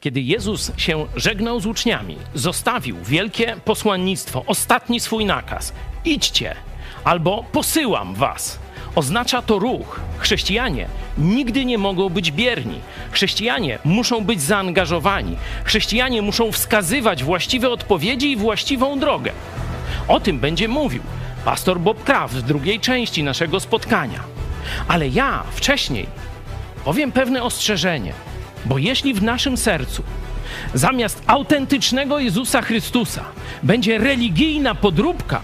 kiedy Jezus się żegnał z uczniami, zostawił wielkie posłannictwo, ostatni swój nakaz: idźcie, albo posyłam was. Oznacza to ruch. Chrześcijanie nigdy nie mogą być bierni. Chrześcijanie muszą być zaangażowani. Chrześcijanie muszą wskazywać właściwe odpowiedzi i właściwą drogę. O tym będzie mówił pastor Bob Kraft w drugiej części naszego spotkania. Ale ja wcześniej powiem pewne ostrzeżenie, bo jeśli w naszym sercu zamiast autentycznego Jezusa Chrystusa będzie religijna podróbka,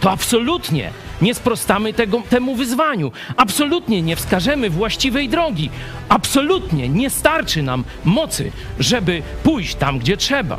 to absolutnie nie sprostamy tego, temu wyzwaniu. Absolutnie nie wskażemy właściwej drogi. Absolutnie nie starczy nam mocy, żeby pójść tam, gdzie trzeba.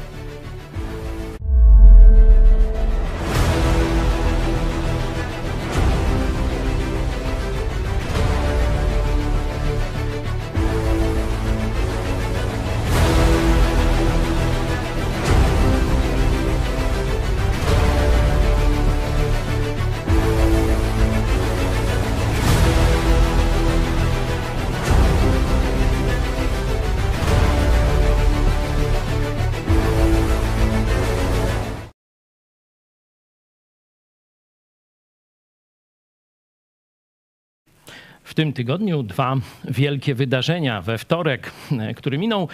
Tym tygodniu dwa wielkie wydarzenia. We wtorek, e, który minął,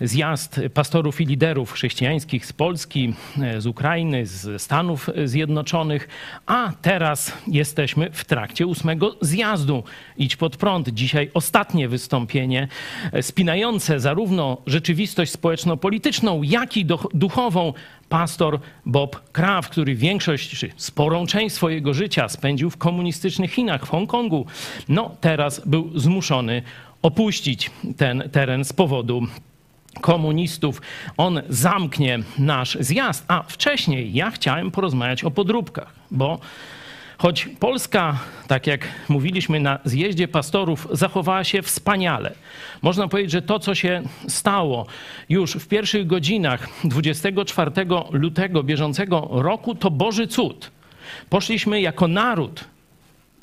zjazd pastorów i liderów chrześcijańskich z Polski, e, z Ukrainy, z Stanów Zjednoczonych, a teraz jesteśmy w trakcie ósmego zjazdu Idź pod prąd. Dzisiaj ostatnie wystąpienie e, spinające zarówno rzeczywistość społeczno-polityczną, jak i duchową pastor Bob Kraft, który większość, czy sporą część swojego życia spędził w komunistycznych Chinach, w Hongkongu, no teraz był zmuszony opuścić ten teren z powodu komunistów. On zamknie nasz zjazd, a wcześniej ja chciałem porozmawiać o podróbkach, bo Choć Polska, tak jak mówiliśmy na zjeździe pastorów, zachowała się wspaniale. Można powiedzieć, że to, co się stało już w pierwszych godzinach 24 lutego bieżącego roku, to Boży cud. Poszliśmy jako naród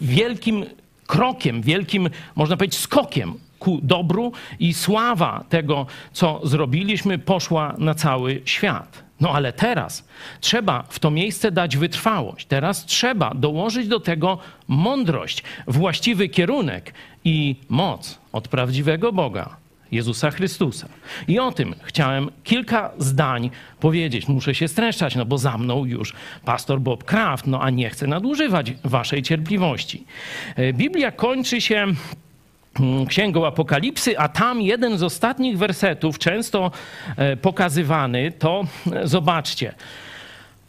wielkim krokiem, wielkim, można powiedzieć, skokiem ku dobru i sława tego, co zrobiliśmy, poszła na cały świat. No ale teraz trzeba w to miejsce dać wytrwałość. Teraz trzeba dołożyć do tego mądrość, właściwy kierunek i moc od prawdziwego Boga. Jezusa Chrystusa. I o tym chciałem kilka zdań powiedzieć. Muszę się streszczać, no bo za mną już pastor Bob Kraft, no a nie chcę nadużywać waszej cierpliwości. E, Biblia kończy się Księgą Apokalipsy, a tam jeden z ostatnich wersetów, często e, pokazywany, to e, zobaczcie.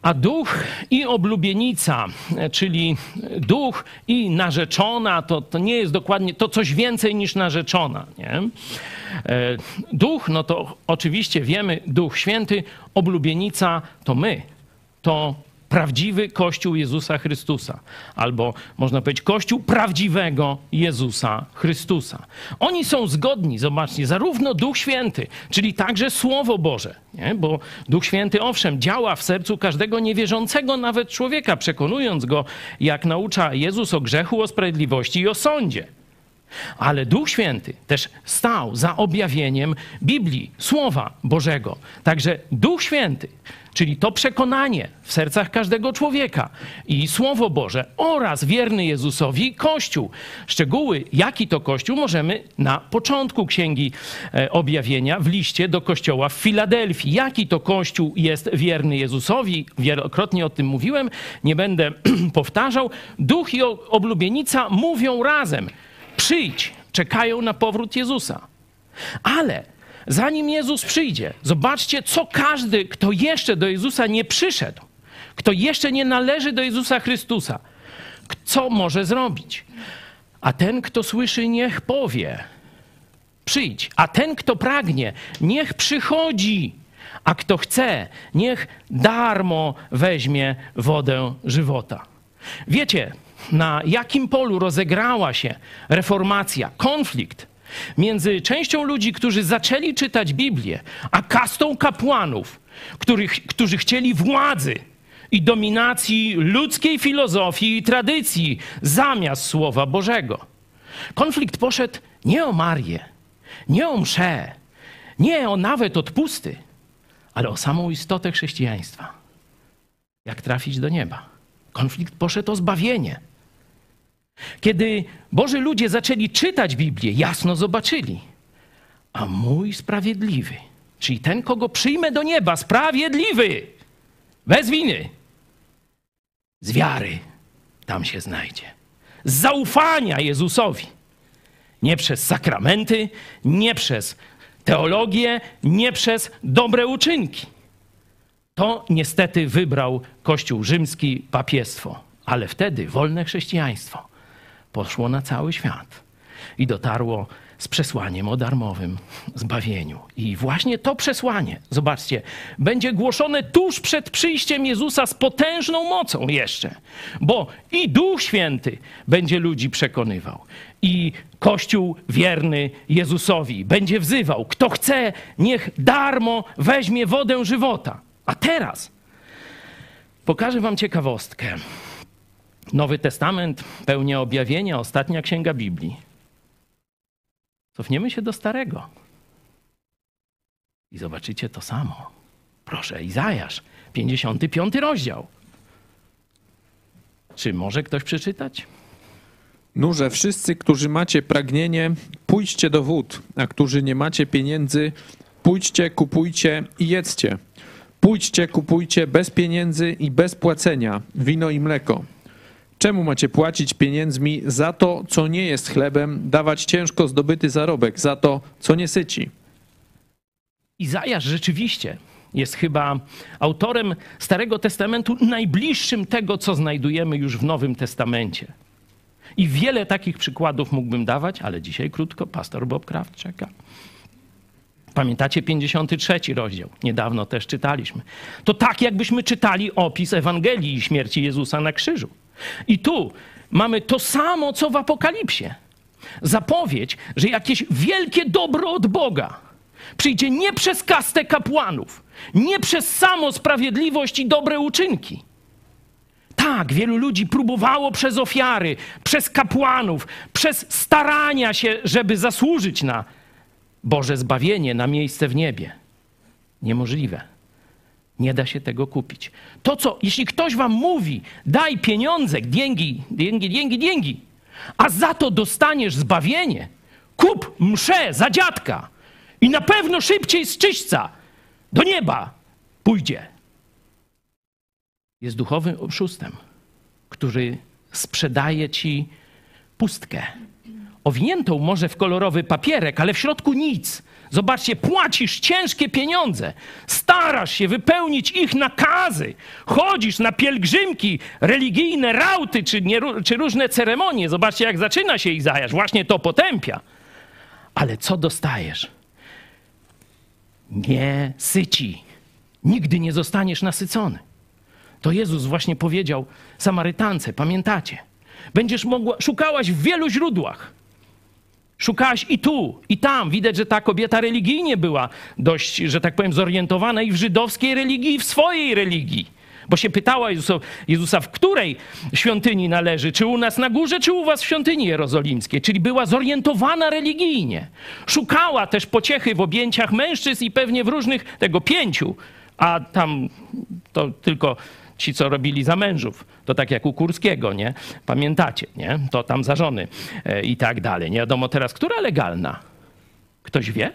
A duch i oblubienica, e, czyli duch i narzeczona, to, to nie jest dokładnie, to coś więcej niż narzeczona. Nie? Duch, no to oczywiście wiemy, duch święty, oblubienica to my, to prawdziwy Kościół Jezusa Chrystusa, albo można powiedzieć Kościół prawdziwego Jezusa Chrystusa. Oni są zgodni, zobaczcie, zarówno Duch Święty, czyli także Słowo Boże, nie? bo Duch Święty, owszem, działa w sercu każdego niewierzącego nawet człowieka, przekonując go, jak naucza Jezus o grzechu, o sprawiedliwości i o sądzie. Ale Duch Święty też stał za objawieniem Biblii, Słowa Bożego. Także Duch Święty Czyli to przekonanie w sercach każdego człowieka i Słowo Boże oraz wierny Jezusowi Kościół. Szczegóły, jaki to Kościół, możemy na początku Księgi e, Objawienia w liście do Kościoła w Filadelfii. Jaki to Kościół jest wierny Jezusowi? Wielokrotnie o tym mówiłem, nie będę powtarzał. Duch i oblubienica mówią razem. Przyjdź, czekają na powrót Jezusa. Ale zanim Jezus przyjdzie, zobaczcie, co każdy, kto jeszcze do Jezusa nie przyszedł, kto jeszcze nie należy do Jezusa Chrystusa, co może zrobić. A ten, kto słyszy, niech powie: Przyjdź. A ten, kto pragnie, niech przychodzi. A kto chce, niech darmo weźmie wodę żywota. Wiecie, na jakim polu rozegrała się reformacja, konflikt między częścią ludzi, którzy zaczęli czytać Biblię, a kastą kapłanów, których, którzy chcieli władzy i dominacji ludzkiej filozofii i tradycji zamiast Słowa Bożego. Konflikt poszedł nie o Marię, nie o mszę, Nie o nawet odpusty, ale o samą istotę chrześcijaństwa. Jak trafić do nieba? Konflikt poszedł o zbawienie. Kiedy Boży ludzie zaczęli czytać Biblię, jasno zobaczyli, a mój sprawiedliwy, czyli ten, kogo przyjmę do nieba, sprawiedliwy, bez winy, z wiary tam się znajdzie. Z zaufania Jezusowi. Nie przez sakramenty, nie przez teologię, nie przez dobre uczynki. To niestety wybrał Kościół rzymski, papiestwo, ale wtedy wolne chrześcijaństwo poszło na cały świat i dotarło z przesłaniem o darmowym zbawieniu. I właśnie to przesłanie, zobaczcie, będzie głoszone tuż przed przyjściem Jezusa z potężną mocą jeszcze, bo i Duch Święty będzie ludzi przekonywał, i Kościół wierny Jezusowi będzie wzywał, kto chce, niech darmo weźmie wodę żywota. A teraz pokażę Wam ciekawostkę. Nowy Testament, pełnia objawienia, ostatnia księga Biblii. Cofniemy się do Starego i zobaczycie to samo. Proszę, Izajasz, 55 rozdział. Czy może ktoś przeczytać? Nurze, wszyscy, którzy macie pragnienie, pójdźcie do wód, a którzy nie macie pieniędzy, pójdźcie, kupujcie i jedzcie. Pójdźcie, kupujcie bez pieniędzy i bez płacenia wino i mleko. Czemu macie płacić pieniędzmi za to, co nie jest chlebem, dawać ciężko zdobyty zarobek za to, co nie syci? Izajasz rzeczywiście jest chyba autorem Starego Testamentu najbliższym tego, co znajdujemy już w Nowym Testamencie. I wiele takich przykładów mógłbym dawać, ale dzisiaj krótko, pastor Bob Kraft czeka. Pamiętacie 53 rozdział? Niedawno też czytaliśmy. To tak, jakbyśmy czytali opis Ewangelii i śmierci Jezusa na krzyżu. I tu mamy to samo, co w Apokalipsie. Zapowiedź, że jakieś wielkie dobro od Boga przyjdzie nie przez kastę kapłanów, nie przez samo sprawiedliwość i dobre uczynki. Tak, wielu ludzi próbowało przez ofiary, przez kapłanów, przez starania się, żeby zasłużyć na Boże zbawienie, na miejsce w niebie. Niemożliwe. Nie da się tego kupić. To co, jeśli ktoś wam mówi, daj pieniądze, dzięki, dzięki, dzięki, dzięki, a za to dostaniesz zbawienie, kup mszę za dziadka i na pewno szybciej z czyśćca do nieba pójdzie. Jest duchowym oszustem, który sprzedaje ci pustkę. Owiniętą może w kolorowy papierek, ale w środku nic. Zobaczcie, płacisz ciężkie pieniądze, starasz się wypełnić ich nakazy, chodzisz na pielgrzymki, religijne rauty czy, nie, czy różne ceremonie. Zobaczcie, jak zaczyna się Izajasz, właśnie to potępia. Ale co dostajesz? Nie syci. Nigdy nie zostaniesz nasycony. To Jezus właśnie powiedział Samarytance, pamiętacie? Będziesz mogła, szukałaś w wielu źródłach. Szukałaś i tu, i tam. Widać, że ta kobieta religijnie była dość, że tak powiem, zorientowana i w żydowskiej religii, i w swojej religii. Bo się pytała Jezusa, Jezusa, w której świątyni należy, czy u nas na górze, czy u was w świątyni jerozolimskiej. Czyli była zorientowana religijnie. Szukała też pociechy w objęciach mężczyzn i pewnie w różnych, tego pięciu, a tam to tylko ci, co robili za mężów. To tak jak u Kurskiego, nie? Pamiętacie, nie? To tam za żony e, i tak dalej. Nie wiadomo teraz, która legalna? Ktoś wie?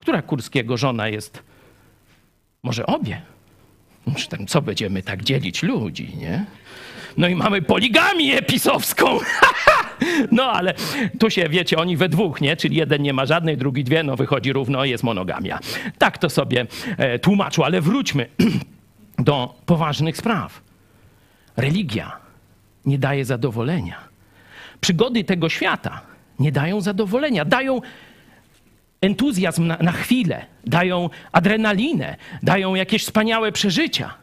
Która Kurskiego żona jest? Może obie? Co będziemy tak dzielić ludzi, nie? No i mamy poligamię pisowską. No ale tu się, wiecie, oni we dwóch, nie? Czyli jeden nie ma żadnej, drugi dwie, no wychodzi równo, jest monogamia. Tak to sobie e, tłumaczył, ale wróćmy do poważnych spraw. Religia nie daje zadowolenia. Przygody tego świata nie dają zadowolenia, dają entuzjazm na, na chwilę, dają adrenalinę, dają jakieś wspaniałe przeżycia,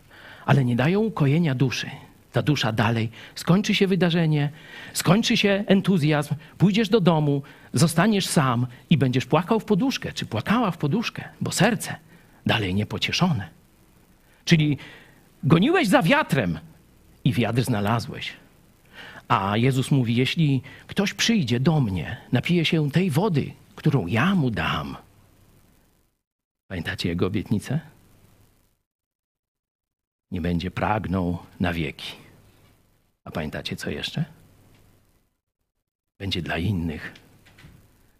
ale nie dają ukojenia duszy. Ta dusza dalej, skończy się wydarzenie, skończy się entuzjazm, pójdziesz do domu, zostaniesz sam i będziesz płakał w poduszkę, czy płakała w poduszkę, bo serce dalej niepocieszone. Czyli goniłeś za wiatrem i wiatr znalazłeś. A Jezus mówi: Jeśli ktoś przyjdzie do mnie, napije się tej wody, którą ja mu dam, Pamiętacie jego obietnicę? Nie będzie pragnął na wieki. A pamiętacie co jeszcze? Będzie dla innych,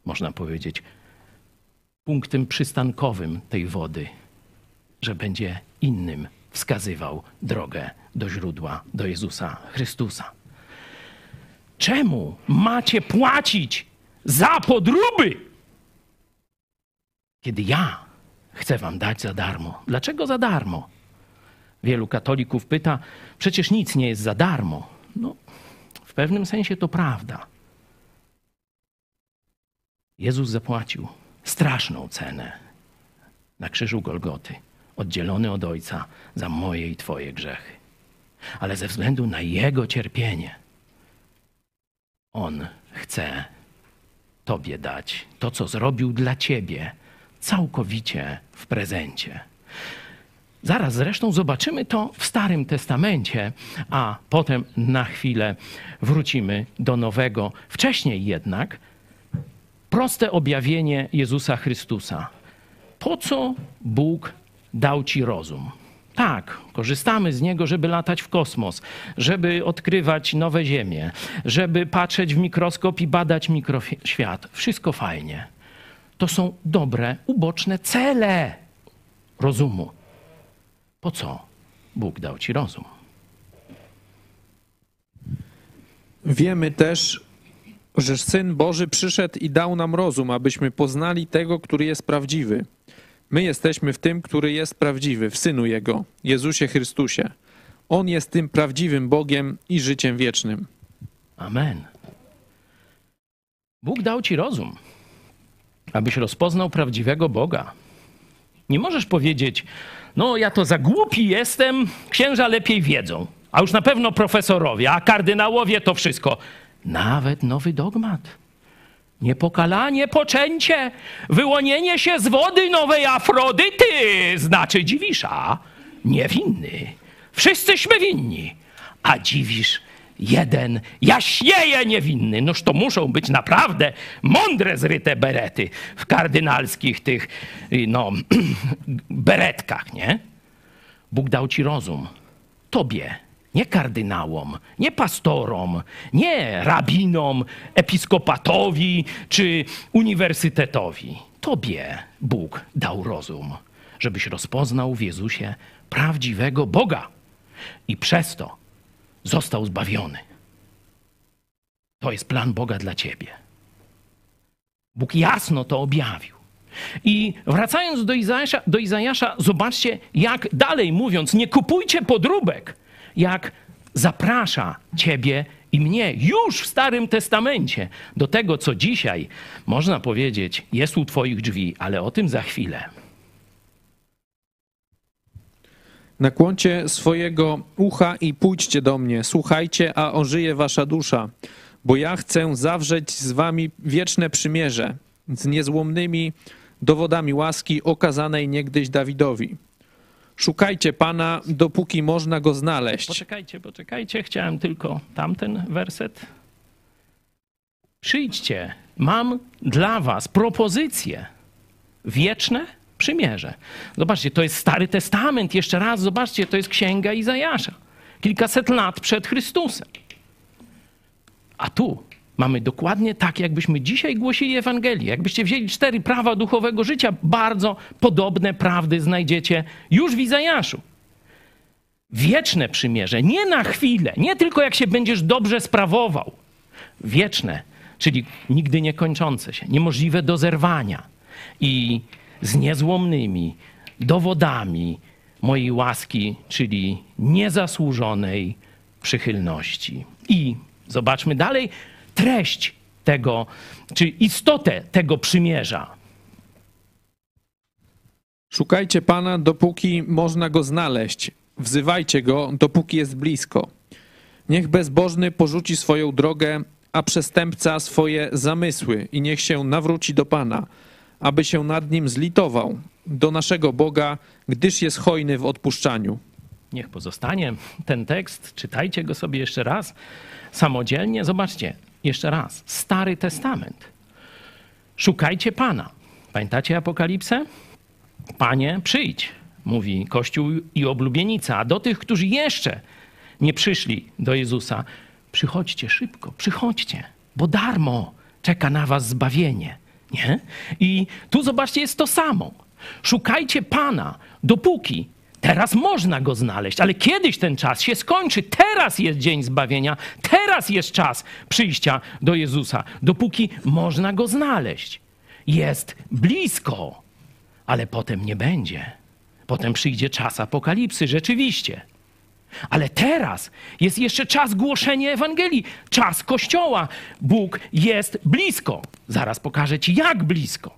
można powiedzieć, punktem przystankowym tej wody, że będzie innym wskazywał drogę do źródła, do Jezusa Chrystusa. Czemu macie płacić za podróby, kiedy ja chcę wam dać za darmo? Dlaczego za darmo? Wielu katolików pyta, przecież nic nie jest za darmo. No, w pewnym sensie to prawda. Jezus zapłacił straszną cenę na krzyżu Golgoty, oddzielony od Ojca za moje i Twoje grzechy. Ale ze względu na Jego cierpienie, On chce Tobie dać to, co zrobił dla Ciebie, całkowicie w prezencie. Zaraz zresztą zobaczymy to w Starym Testamencie, a potem na chwilę wrócimy do Nowego. Wcześniej jednak proste objawienie Jezusa Chrystusa. Po co Bóg dał ci rozum? Tak, korzystamy z niego, żeby latać w kosmos, żeby odkrywać nowe ziemie, żeby patrzeć w mikroskop i badać mikroświat. Wszystko fajnie. To są dobre, uboczne cele rozumu. Po co Bóg dał ci rozum? Wiemy też, że Syn Boży przyszedł i dał nam rozum, abyśmy poznali tego, który jest prawdziwy. My jesteśmy w tym, który jest prawdziwy, w Synu Jego, Jezusie Chrystusie. On jest tym prawdziwym Bogiem i życiem wiecznym. Amen. Bóg dał ci rozum, abyś rozpoznał prawdziwego Boga. Nie możesz powiedzieć, no ja to za głupi jestem, księża lepiej wiedzą, a już na pewno profesorowie, a kardynałowie to wszystko. Nawet nowy dogmat. Niepokalanie, poczęcie, wyłonienie się z wody nowej Afrodyty, znaczy dziwisza, niewinny. Wszyscyśmy winni, a dziwisz jeden jaśnieje niewinny. Noż to muszą być naprawdę mądre zryte berety w kardynalskich tych, no, beretkach, nie? Bóg dał ci rozum. Tobie, nie kardynałom, nie pastorom, nie rabinom, episkopatowi czy uniwersytetowi. Tobie Bóg dał rozum, żebyś rozpoznał w Jezusie prawdziwego Boga i przez to został zbawiony. To jest plan Boga dla ciebie. Bóg jasno to objawił. I wracając do Izajasza, do Izajasza, zobaczcie, jak dalej mówiąc, nie kupujcie podróbek, jak zaprasza ciebie i mnie już w Starym Testamencie do tego, co dzisiaj, można powiedzieć, jest u Twoich drzwi, ale o tym za chwilę. Nakłoncie swojego ucha i pójdźcie do mnie. Słuchajcie, a ożyje wasza dusza, bo ja chcę zawrzeć z wami wieczne przymierze z niezłomnymi dowodami łaski okazanej niegdyś Dawidowi. Szukajcie Pana, dopóki można go znaleźć. Poczekajcie, poczekajcie, chciałem tylko tamten werset. Przyjdźcie, mam dla was propozycje wieczne przymierze. Zobaczcie, to jest Stary Testament. Jeszcze raz, zobaczcie, to jest Księga Izajasza. Kilkaset lat przed Chrystusem. A tu mamy dokładnie tak, jakbyśmy dzisiaj głosili Ewangelię. Jakbyście wzięli cztery prawa duchowego życia, bardzo podobne prawdy znajdziecie już w Izajaszu. Wieczne przymierze, nie na chwilę, nie tylko jak się będziesz dobrze sprawował. Wieczne, czyli nigdy nie kończące się, niemożliwe do zerwania. I z niezłomnymi dowodami mojej łaski, czyli niezasłużonej przychylności. I zobaczmy dalej treść tego, czy istotę tego przymierza. Szukajcie Pana, dopóki można go znaleźć. Wzywajcie go, dopóki jest blisko. Niech bezbożny porzuci swoją drogę, a przestępca swoje zamysły i niech się nawróci do Pana aby się nad nim zlitował do naszego Boga, gdyż jest hojny w odpuszczaniu. Niech pozostanie ten tekst, czytajcie go sobie jeszcze raz samodzielnie. Zobaczcie, jeszcze raz, Stary Testament. Szukajcie Pana. Pamiętacie Apokalipsę? Panie, przyjdź, mówi Kościół i oblubienica. A do tych, którzy jeszcze nie przyszli do Jezusa, przychodźcie szybko, przychodźcie, bo darmo czeka na was zbawienie. Nie? I tu zobaczcie, jest to samo. Szukajcie Pana, dopóki Teraz można go znaleźć, ale kiedyś ten czas się skończy. Teraz jest dzień zbawienia, teraz jest czas przyjścia do Jezusa, dopóki można go znaleźć. Jest blisko, ale potem nie będzie. Potem przyjdzie czas apokalipsy, rzeczywiście. Ale teraz jest jeszcze czas głoszenia Ewangelii, czas Kościoła. Bóg jest blisko. Zaraz pokażę Ci, jak blisko.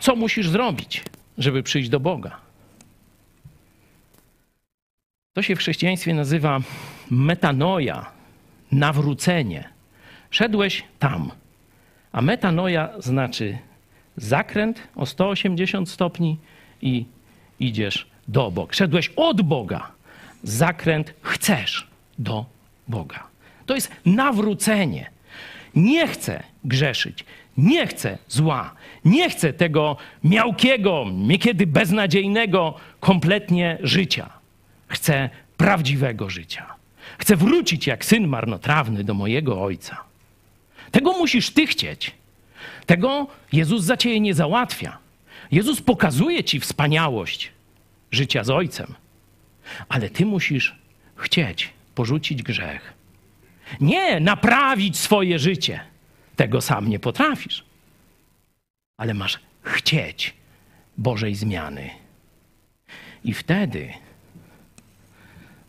Co musisz zrobić, żeby przyjść do Boga? To się w chrześcijaństwie nazywa metanoja, nawrócenie. Szedłeś tam, a metanoja znaczy zakręt o 180 stopni i idziesz do Boga. Szedłeś od Boga, zakręt chcesz do Boga. To jest nawrócenie. Nie chcę grzeszyć, nie chcę zła, nie chcę tego miałkiego, niekiedy beznadziejnego kompletnie życia. Chcę prawdziwego życia. Chcę wrócić jak syn marnotrawny do mojego ojca. Tego musisz ty chcieć. Tego Jezus za ciebie nie załatwia. Jezus pokazuje ci wspaniałość życia z ojcem, ale ty musisz chcieć porzucić grzech. Nie naprawić swoje życie. Tego sam nie potrafisz. Ale masz chcieć Bożej zmiany. I wtedy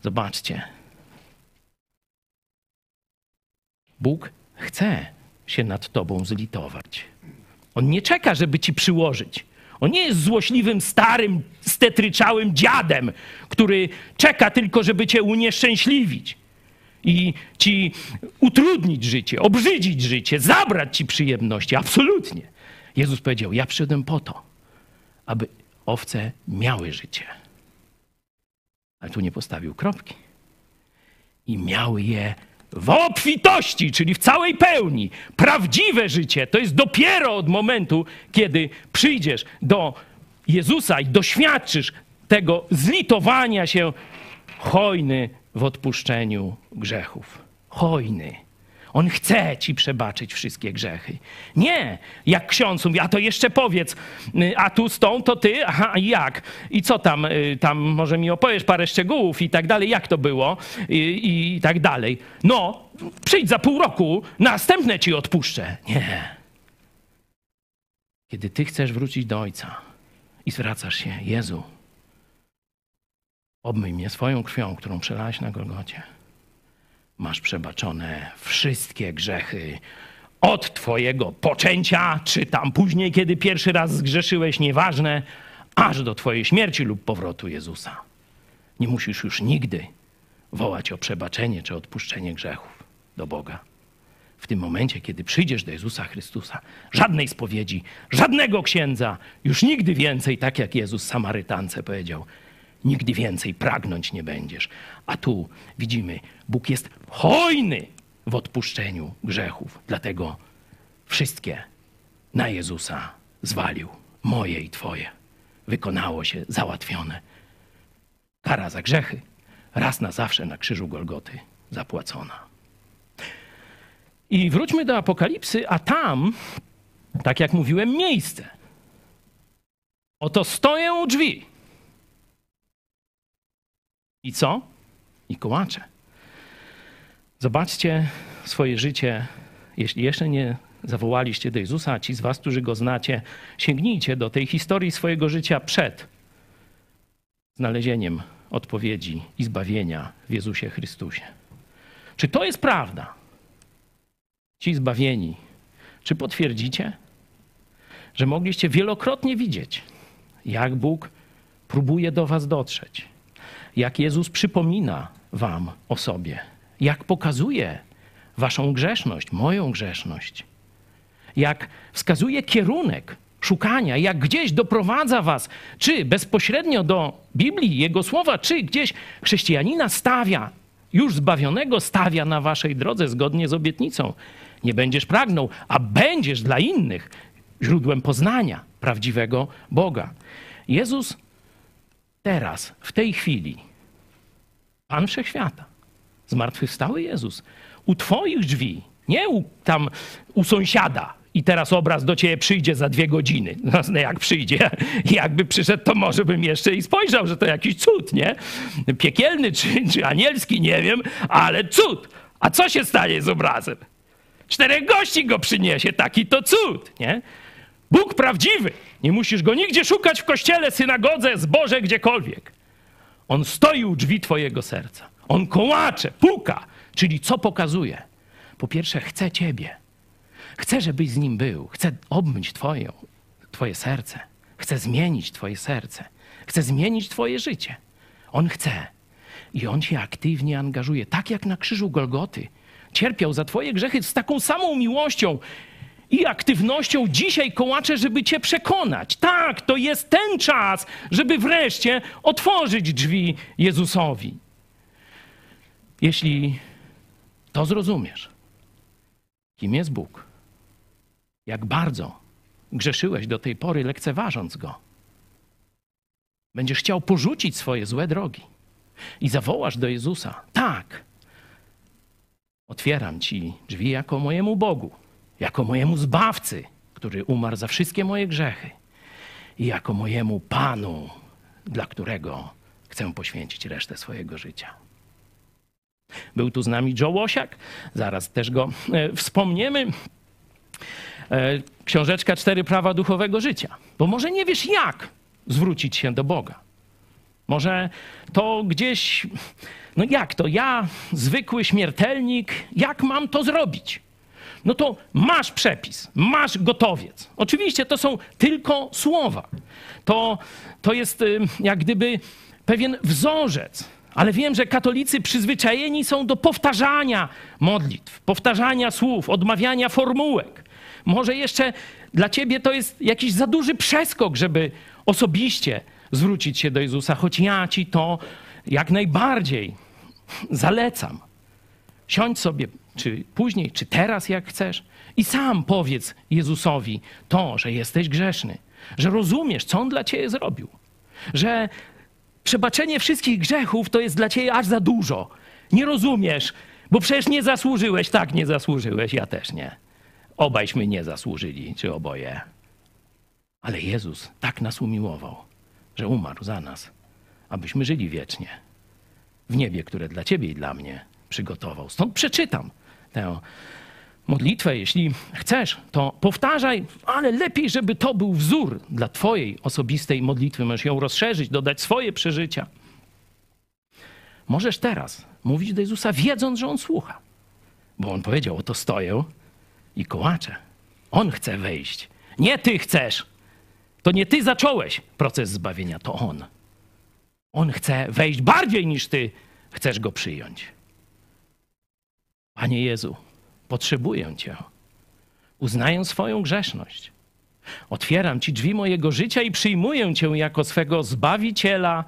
Zobaczcie. Bóg chce się nad tobą zlitować. On nie czeka, żeby ci przyłożyć. On nie jest złośliwym, starym, stetryczałym dziadem, który czeka tylko, żeby cię unieszczęśliwić i ci utrudnić życie, obrzydzić życie, zabrać ci przyjemności. Absolutnie. Jezus powiedział: Ja przyszedłem po to, aby owce miały życie ale tu nie postawił kropki. I miały je w obfitości, czyli w całej pełni. Prawdziwe życie to jest dopiero od momentu, kiedy przyjdziesz do Jezusa i doświadczysz tego zlitowania się hojny w odpuszczeniu grzechów. Hojny. On chce ci przebaczyć wszystkie grzechy. Nie, jak ksiądz mówi, a to jeszcze powiedz, y, a tu z tą to ty, aha, jak? I co tam, y, tam może mi opowiesz parę szczegółów i tak dalej, jak to było i, i tak dalej. No, przyjdź za pół roku, następne ci odpuszczę. Nie. Kiedy ty chcesz wrócić do Ojca i zwracasz się, Jezu, obmyj mnie swoją krwią, którą przelałeś na Golgocie masz przebaczone wszystkie grzechy. Od twojego poczęcia, czy tam później, kiedy pierwszy raz zgrzeszyłeś, nieważne, aż do twojej śmierci lub powrotu Jezusa. Nie musisz już nigdy wołać o przebaczenie czy odpuszczenie grzechów do Boga. W tym momencie, kiedy przyjdziesz do Jezusa Chrystusa, żadnej spowiedzi, żadnego księdza, już nigdy więcej, tak jak Jezus Samarytance powiedział, nigdy więcej pragnąć nie będziesz. A tu widzimy, Bóg jest hojny w odpuszczeniu grzechów. Dlatego wszystkie na Jezusa zwalił. Moje i Twoje. Wykonało się, załatwione. Kara za grzechy raz na zawsze na krzyżu Golgoty zapłacona. I wróćmy do Apokalipsy, a tam, tak jak mówiłem, miejsce. Oto stoję u drzwi i co? I kołacze. Zobaczcie swoje życie, jeśli jeszcze nie zawołaliście do Jezusa, ci z was, którzy go znacie, sięgnijcie do tej historii swojego życia przed znalezieniem odpowiedzi i zbawienia w Jezusie Chrystusie. Czy to jest prawda? Ci zbawieni, czy potwierdzicie, że mogliście wielokrotnie widzieć, jak Bóg próbuje do was dotrzeć? Jak Jezus przypomina wam o sobie, jak pokazuje waszą grzeszność, moją grzeszność, jak wskazuje kierunek szukania, jak gdzieś doprowadza was, czy bezpośrednio do Biblii, Jego słowa, czy gdzieś chrześcijanina stawia, już zbawionego stawia na waszej drodze zgodnie z obietnicą. Nie będziesz pragnął, a będziesz dla innych źródłem poznania prawdziwego Boga. Jezus teraz, w tej chwili, Pan Wszechświata, zmartwychwstały Jezus, u Twoich drzwi, nie u, tam u sąsiada, i teraz obraz do ciebie przyjdzie za dwie godziny. No jak przyjdzie, jakby przyszedł, to może bym jeszcze i spojrzał, że to jakiś cud, nie? Piekielny czy, czy anielski, nie wiem, ale cud. A co się stanie z obrazem? Czterech gości go przyniesie, taki to cud, nie? Bóg prawdziwy. Nie musisz go nigdzie szukać w kościele, synagodze, zboże, gdziekolwiek. On stoi u drzwi twojego serca. On kołacze, puka. Czyli co pokazuje? Po pierwsze, chce ciebie. Chce, żebyś z nim był. Chce obmyć twoje, twoje serce. Chce zmienić twoje serce. Chce zmienić twoje życie. On chce. I on się aktywnie angażuje, tak jak na krzyżu Golgoty. Cierpiał za twoje grzechy z taką samą miłością i aktywnością dzisiaj kołacze, żeby cię przekonać. Tak, to jest ten czas, żeby wreszcie otworzyć drzwi Jezusowi. Jeśli to zrozumiesz, kim jest Bóg, jak bardzo grzeszyłeś do tej pory, lekceważąc Go, będziesz chciał porzucić swoje złe drogi i zawołasz do Jezusa: Tak, otwieram Ci drzwi jako mojemu Bogu jako mojemu zbawcy, który umarł za wszystkie moje grzechy, i jako mojemu Panu, dla którego chcę poświęcić resztę swojego życia. Był tu z nami Joe Łosiak, zaraz też go e, wspomniemy. E, książeczka Cztery Prawa Duchowego Życia. Bo może nie wiesz, jak zwrócić się do Boga. Może to gdzieś, no jak to, ja, zwykły śmiertelnik, jak mam to zrobić? No to masz przepis, masz gotowiec. Oczywiście to są tylko słowa. To, to jest y, jak gdyby pewien wzorzec. Ale wiem, że katolicy przyzwyczajeni są do powtarzania modlitw, powtarzania słów, odmawiania formułek. Może jeszcze dla ciebie to jest jakiś za duży przeskok, żeby osobiście zwrócić się do Jezusa, choć ja ci to jak najbardziej zalecam. Siądź sobie czy później, czy teraz, jak chcesz. I sam powiedz Jezusowi to, że jesteś grzeszny, że rozumiesz, co on dla ciebie zrobił, że przebaczenie wszystkich grzechów to jest dla ciebie aż za dużo. Nie rozumiesz, bo przecież nie zasłużyłeś. Tak, nie zasłużyłeś, ja też nie. Obajśmy nie zasłużyli, czy oboje. Ale Jezus tak nas umiłował, że umarł za nas, abyśmy żyli wiecznie w niebie, które dla ciebie i dla mnie przygotował. Stąd przeczytam tę modlitwę. Jeśli chcesz, to powtarzaj, ale lepiej, żeby to był wzór dla Twojej osobistej modlitwy. Możesz ją rozszerzyć, dodać swoje przeżycia. Możesz teraz mówić do Jezusa, wiedząc, że On słucha. Bo On powiedział, oto stoję i kołaczę. On chce wejść. Nie Ty chcesz. To nie Ty zacząłeś proces zbawienia, to On. On chce wejść bardziej niż Ty chcesz Go przyjąć. Panie Jezu, potrzebuję Cię. Uznaję swoją grzeszność. Otwieram Ci drzwi mojego życia i przyjmuję Cię jako swego Zbawiciela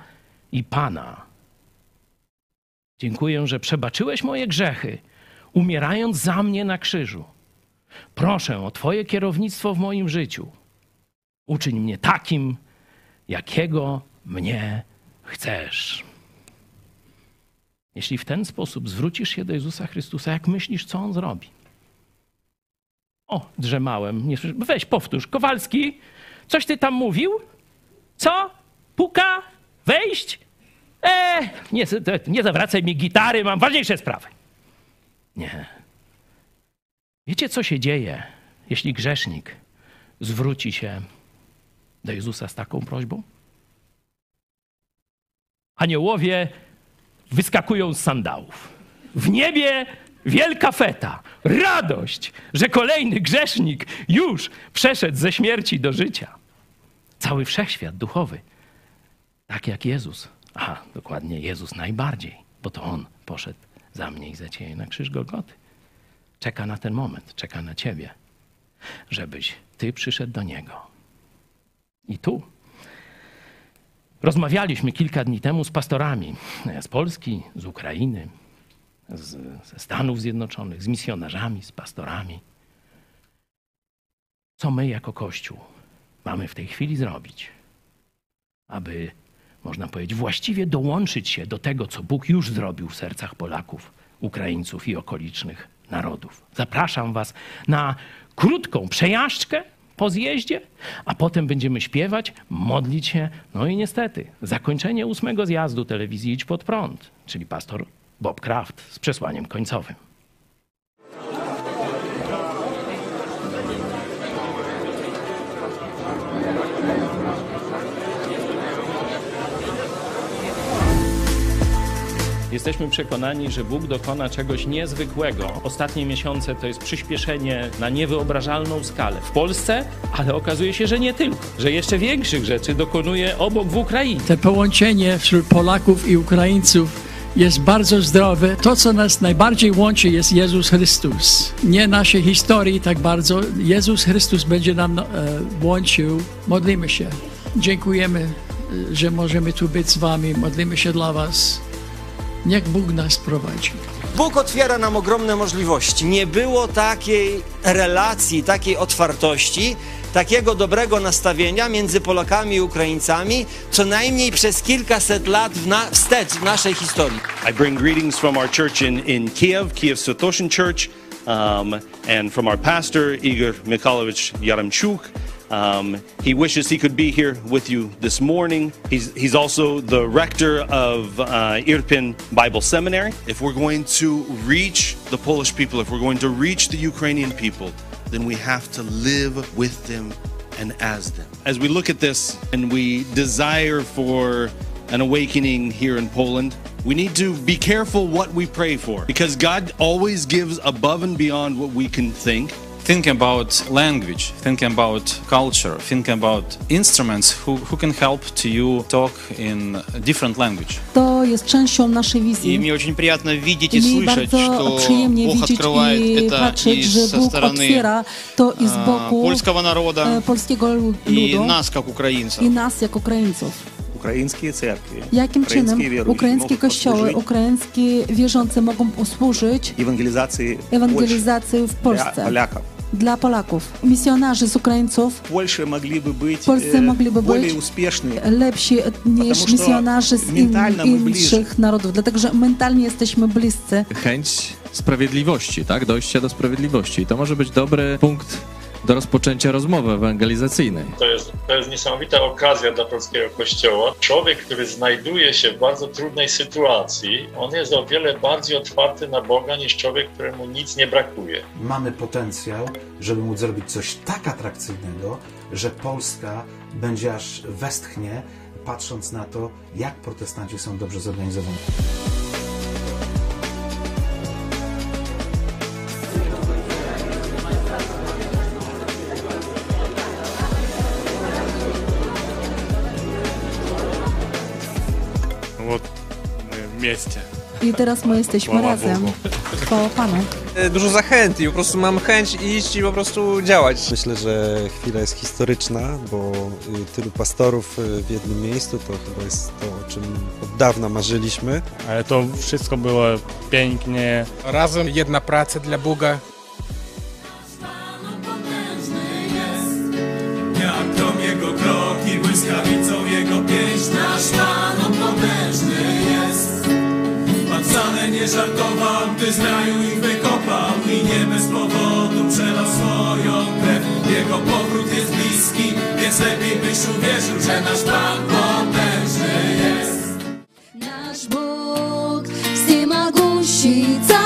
i Pana. Dziękuję, że przebaczyłeś moje grzechy, umierając za mnie na krzyżu. Proszę o Twoje kierownictwo w moim życiu. Uczyń mnie takim, jakiego mnie chcesz. Jeśli w ten sposób zwrócisz się do Jezusa Chrystusa, jak myślisz, co On zrobi? O, drzemałem. Nie Weź, powtórz. Kowalski, coś ty tam mówił? Co? Puka? Wejść? E, nie, nie zawracaj mi gitary, mam ważniejsze sprawy. Nie. Wiecie, co się dzieje, jeśli grzesznik zwróci się do Jezusa z taką prośbą? Aniołowie wyskakują z sandałów. W niebie wielka feta, radość, że kolejny grzesznik już przeszedł ze śmierci do życia. Cały wszechświat duchowy, tak jak Jezus. A dokładnie Jezus najbardziej, bo to On poszedł za mnie i za ciebie na krzyż Golgoty. Czeka na ten moment, czeka na ciebie, żebyś ty przyszedł do Niego. I tu Rozmawialiśmy kilka dni temu z pastorami z Polski, z Ukrainy, z, ze Stanów Zjednoczonych, z misjonarzami, z pastorami. Co my jako Kościół mamy w tej chwili zrobić, aby, można powiedzieć, właściwie dołączyć się do tego, co Bóg już zrobił w sercach Polaków, Ukraińców i okolicznych narodów. Zapraszam Was na krótką przejażdżkę po zjeździe, a potem będziemy śpiewać, modlić się. No i niestety, zakończenie ósmego zjazdu telewizji Idź Pod Prąd, czyli pastor Bob Kraft z przesłaniem końcowym. Jesteśmy przekonani, że Bóg dokona czegoś niezwykłego. Ostatnie miesiące to jest przyspieszenie na niewyobrażalną skalę w Polsce, ale okazuje się, że nie tylko, że jeszcze większych rzeczy dokonuje obok w Ukrainie. Te połączenie wśród Polaków i Ukraińców jest bardzo zdrowe. To, co nas najbardziej łączy, jest Jezus Chrystus. Nie naszej historii tak bardzo. Jezus Chrystus będzie nam e, łączył. Modlimy się. Dziękujemy, e, że możemy tu być z Wami. Modlimy się dla Was. Niech Bóg nas prowadzi. Bóg otwiera nam ogromne możliwości. Nie było takiej relacji, takiej otwartości, takiego dobrego nastawienia między Polakami i Ukraińcami, co najmniej przez kilkaset lat w na, wstecz w naszej historii. I bring greetings from our church in, in Kiev, Kiev Sotoshin Church, um, and from our pastor, Igor Mikhailovich Yaramchuk. Um, he wishes he could be here with you this morning. He's, he's also the rector of uh, Irpin Bible Seminary. If we're going to reach the Polish people, if we're going to reach the Ukrainian people, then we have to live with them and as them. As we look at this and we desire for an awakening here in Poland, we need to be careful what we pray for because God always gives above and beyond what we can think. thinking about language, thinking about culture, thinking about instruments who, who can help to you talk in a different language. To jest częścią naszej wizji. И мне очень приятно видеть и I mi слышать, bardzo что przyjemnie Бог widzieć открывает i это patrzeć, и że со Bóg стороны otwiera to i z а, boku польского народа, e, polskiego lu- и ludu нас, как украинцев. i nas jako Ukraińców. Ukraińskie cerkwie, Jakim czynem ukraińskie wierujący ukraińskie mogą kościoły, posłużyć ukraińskie wierzący mogą posłużyć ewangelizacji ewangelizacji w Polski Polsce dla Polaków. dla Polaków. Misjonarze z Ukraińców Польше могли бы быть Polsce э, mogliby более być успешны. lepsi niż что misjonarze z in, mentalnie my bliżej. innych narodów, dlatego że mentalnie jesteśmy bliscy. Chęć sprawiedliwości, tak? Dojścia do sprawiedliwości. I to może być dobry punkt do rozpoczęcia rozmowy ewangelizacyjnej. To jest, to jest niesamowita okazja dla polskiego kościoła. Człowiek, który znajduje się w bardzo trudnej sytuacji, on jest o wiele bardziej otwarty na Boga niż człowiek, któremu nic nie brakuje. Mamy potencjał, żeby móc zrobić coś tak atrakcyjnego, że Polska będzie aż westchnie, patrząc na to, jak protestanci są dobrze zorganizowani. mieście. I teraz my jesteśmy Chwała razem. Bogu. Chwała Panu. E, dużo zachęty, po prostu mam chęć iść i po prostu działać. Myślę, że chwila jest historyczna, bo y, tylu pastorów y, w jednym miejscu to chyba jest to, o czym od dawna marzyliśmy. Ale to wszystko było pięknie. Razem jedna praca dla Boga. Każdy ich wykopał i nie bez powodu przelał swoją krew. Jego powrót jest bliski, więc lepiej byś uwierzył, że nasz Pan potężny jest. Nasz Bóg, Simagushica.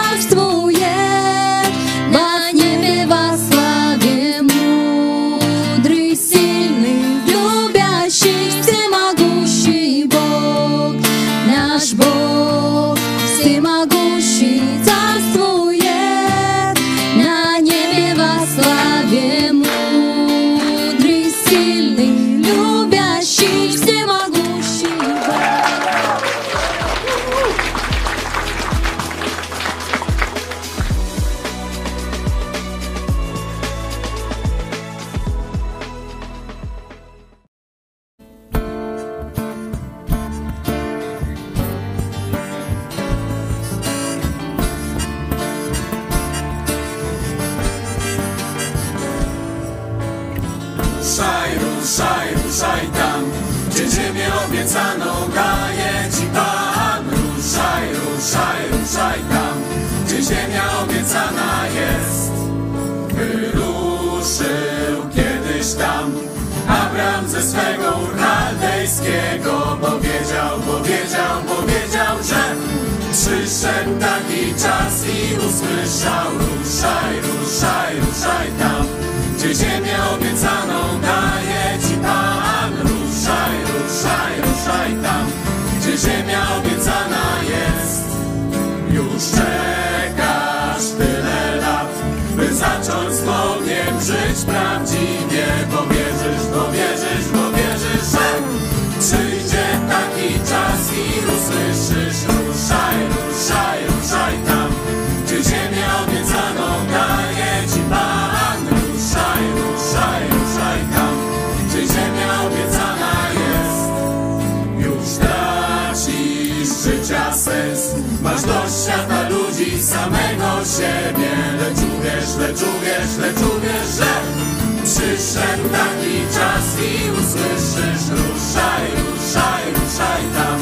Uwierz, że Przyszedł taki czas i usłyszysz Ruszaj, ruszaj, ruszaj tam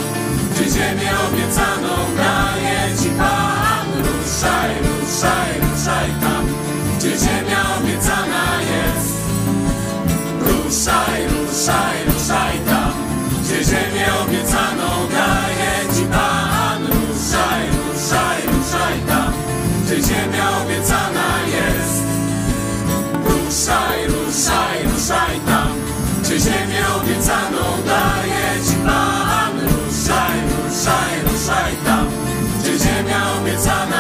Gdzie ziemię obiecaną daje Ci Pan. Ruszaj, ruszaj, ruszaj tam Gdzie ziemia obiecana jest. Ruszaj, ruszaj, ruszaj tam Gdzie ziemię obiecaną daje Ci Pan. Ruszaj, ruszaj, ruszaj tam Gdzie ziemia obiecana jest Ruszaj, ruszaj, ruszaj tam. Gdzie ziemię obiecaną daje Ci Pan? Ruszaj, ruszaj, ruszaj tam. Gdzie ziemia obiecana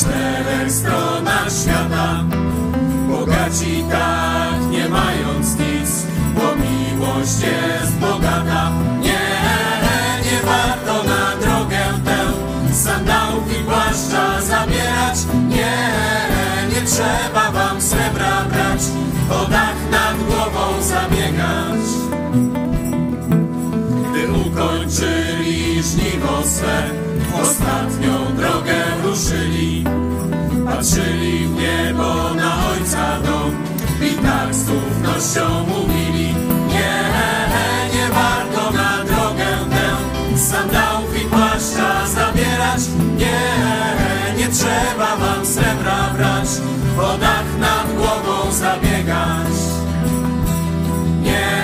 czterech stronach świata. Bogaci tak nie mając nic, bo miłość jest bogata. Nie, nie warto na drogę tę sandałów i płaszcza zabierać. Nie, nie trzeba wam srebra brać, o nad głową zabiegać. Gdy ukończyli żniwo swe, ostatnią drogę ruszyli. Patrzyli w niebo na Ojca dom i tak z ufnością mówili Nie, nie warto na drogę tę sandałów i płaszcza zabierać Nie, nie trzeba wam srebra brać, o dach nad głową zabiegać nie,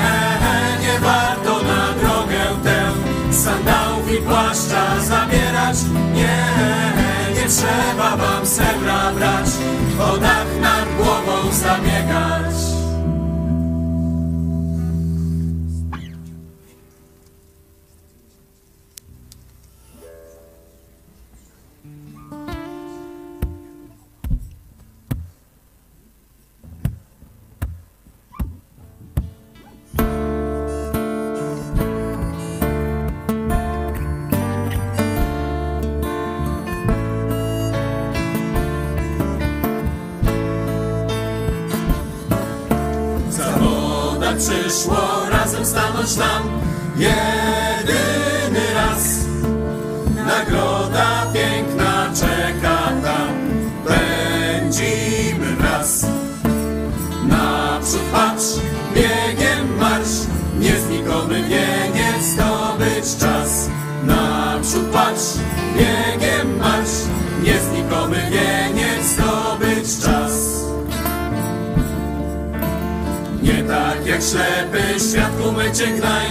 nie warto na drogę tę sandałów i płaszcza zabierać. Nie, nie trzeba wam srebra brać, o dach nad głową zabiegać. Przyszło razem stanąć nam jedyny raz. Nagroda piękna czeka tam, pędzimy wraz. Naprzód patrz, biegiem marsz, nieznikomy wieniec zdobyć czas. Naprzód patrz, biegiem ślepy światku mycie gnaj.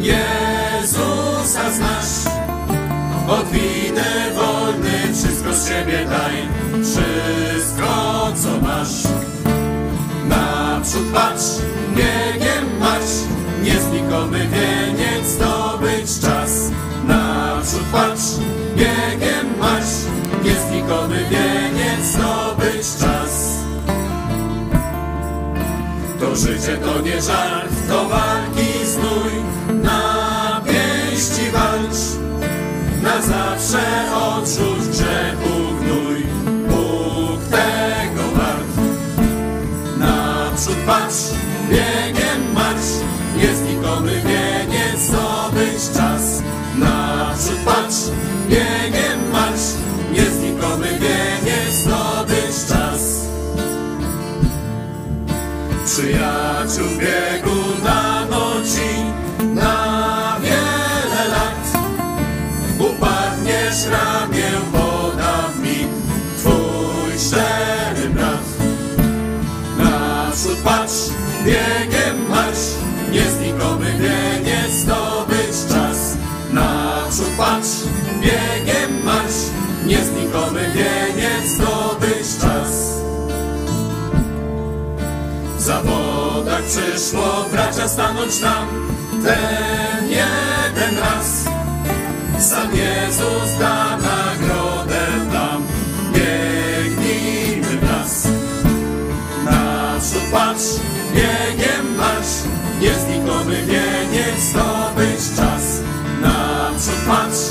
Jezusa znasz, od winy wolny wszystko z siebie daj. Wszystko co masz, naprzód patrz, biegiem marsz, niezlikomy wieniec zdobyć czas. Naprzód patrz, biegiem marsz, niezlikomy wieniec zdobyć czas. To życie to nie żart, to walki znój, na pięści walcz, na zawsze odrzuć grzechu gnój. Bóg tego wart. Naprzód patrz, biegiem marsz, niezlikomy wieniec zdobyć czas. Naprzód patrz, biegiem Przyjaciół biegu dano ci na wiele lat. Upadniesz ramię poda mi twój szczery brat. Naprzód patrz, biegiem marsz, przyszło bracia stanąć nam ten jeden raz. Sam Jezus da nagrodę nam, biegnijmy wraz. Naprzód patrz, biegiem marsz, niezlikomy wieniec zdobyć czas. Naprzód patrz,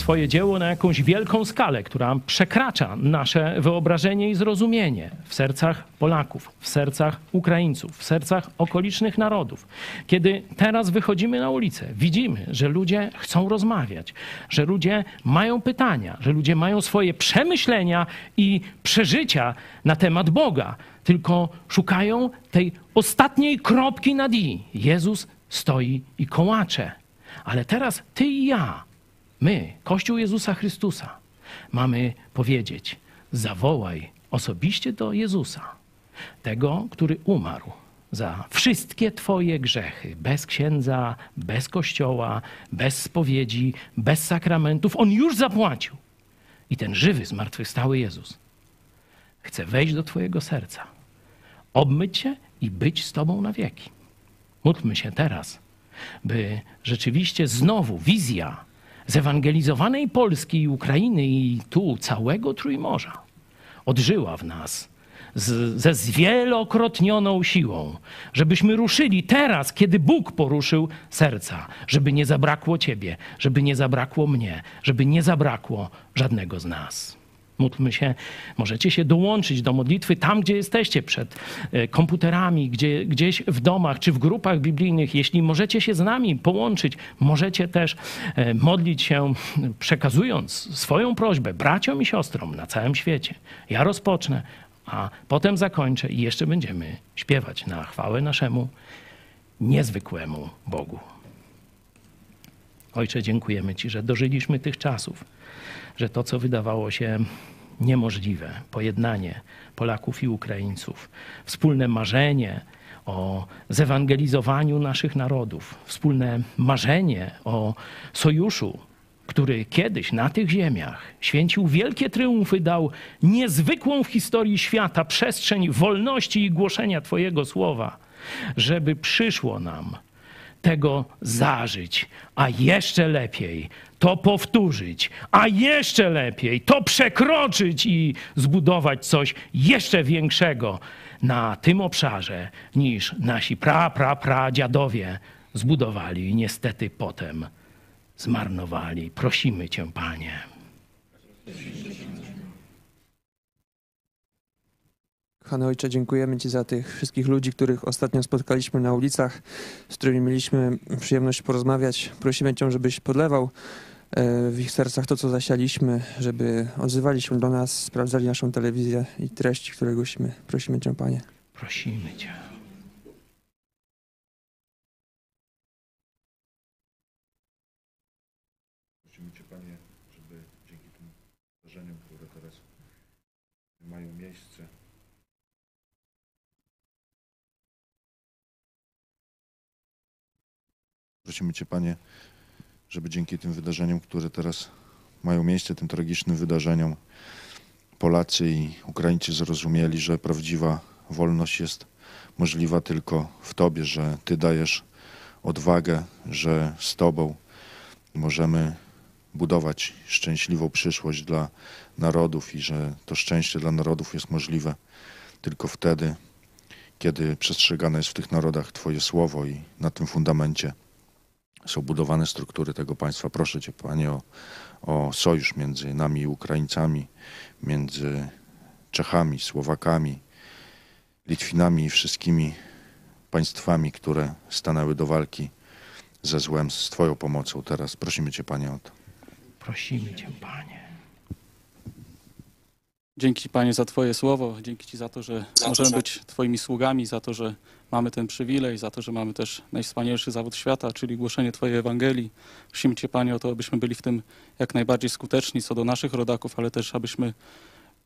swoje dzieło na jakąś wielką skalę, która przekracza nasze wyobrażenie i zrozumienie w sercach Polaków, w sercach Ukraińców, w sercach okolicznych narodów. Kiedy teraz wychodzimy na ulicę, widzimy, że ludzie chcą rozmawiać, że ludzie mają pytania, że ludzie mają swoje przemyślenia i przeżycia na temat Boga, tylko szukają tej ostatniej kropki nad i. Jezus stoi i kołacze. Ale teraz ty i ja, my, Kościół Jezusa Chrystusa, mamy powiedzieć: zawołaj osobiście do Jezusa, tego, który umarł za wszystkie Twoje grzechy, bez księdza, bez kościoła, bez spowiedzi, bez sakramentów. On już zapłacił. I ten żywy, zmartwychwstały Jezus chce wejść do Twojego serca, obmyć się i być z Tobą na wieki. Módlmy się teraz, by rzeczywiście znowu wizja zewangelizowanej Polski i Ukrainy i tu całego Trójmorza odżyła w nas z, ze zwielokrotnioną siłą, żebyśmy ruszyli teraz, kiedy Bóg poruszył serca, żeby nie zabrakło Ciebie, żeby nie zabrakło mnie, żeby nie zabrakło żadnego z nas. Módlmy się, możecie się dołączyć do modlitwy tam, gdzie jesteście, przed e, komputerami, gdzie, gdzieś w domach czy w grupach biblijnych. Jeśli możecie się z nami połączyć, możecie też e, modlić się, przekazując swoją prośbę braciom i siostrom na całym świecie. Ja rozpocznę, a potem zakończę i jeszcze będziemy śpiewać na chwałę naszemu niezwykłemu Bogu. Ojcze, dziękujemy Ci, że dożyliśmy tych czasów, że to, co wydawało się niemożliwe, pojednanie Polaków i Ukraińców, wspólne marzenie o zewangelizowaniu naszych narodów, wspólne marzenie o sojuszu, który kiedyś na tych ziemiach święcił wielkie triumfy, dał niezwykłą w historii świata przestrzeń wolności i głoszenia Twojego słowa, żeby przyszło nam tego zażyć, a jeszcze lepiej to powtórzyć, a jeszcze lepiej to przekroczyć i zbudować coś jeszcze większego na tym obszarze niż nasi pra, pra, pra dziadowie zbudowali i niestety potem zmarnowali. Prosimy Cię, Panie. Kochany Ojcze, dziękujemy Ci za tych wszystkich ludzi, których ostatnio spotkaliśmy na ulicach, z którymi mieliśmy przyjemność porozmawiać. Prosimy Cię, żebyś podlewał w ich sercach to, co zasialiśmy, żeby odzywali się do nas, sprawdzali naszą telewizję i treści, które głosimy. Prosimy Cię, Panie. Prosimy Cię. Prosimy Cię, Panie, żeby wydarzeniom, które teraz mają miejsce. Prosimy Cię, Panie, żeby dzięki tym wydarzeniom, które teraz mają miejsce, tym tragicznym wydarzeniom, Polacy i Ukraińcy zrozumieli, że prawdziwa wolność jest możliwa tylko w Tobie, że Ty dajesz odwagę, że z Tobą możemy budować szczęśliwą przyszłość dla narodów i że to szczęście dla narodów jest możliwe tylko wtedy, kiedy przestrzegane jest w tych narodach Twoje słowo i na tym fundamencie są budowane struktury tego państwa. Proszę Cię, Panie, o, o sojusz między nami i Ukraińcami, między Czechami, Słowakami, Litwinami i wszystkimi państwami, które stanęły do walki ze złem z Twoją pomocą teraz. Prosimy Cię, Panie, o to. Prosimy Cię, Panie. Dzięki Panie za Twoje słowo, dzięki Ci za to, że możemy być Twoimi sługami, za to, że mamy ten przywilej, za to, że mamy też najwspanialszy zawód świata, czyli głoszenie Twojej Ewangelii. Prosimy Cię Panie o to, abyśmy byli w tym jak najbardziej skuteczni co do naszych rodaków, ale też abyśmy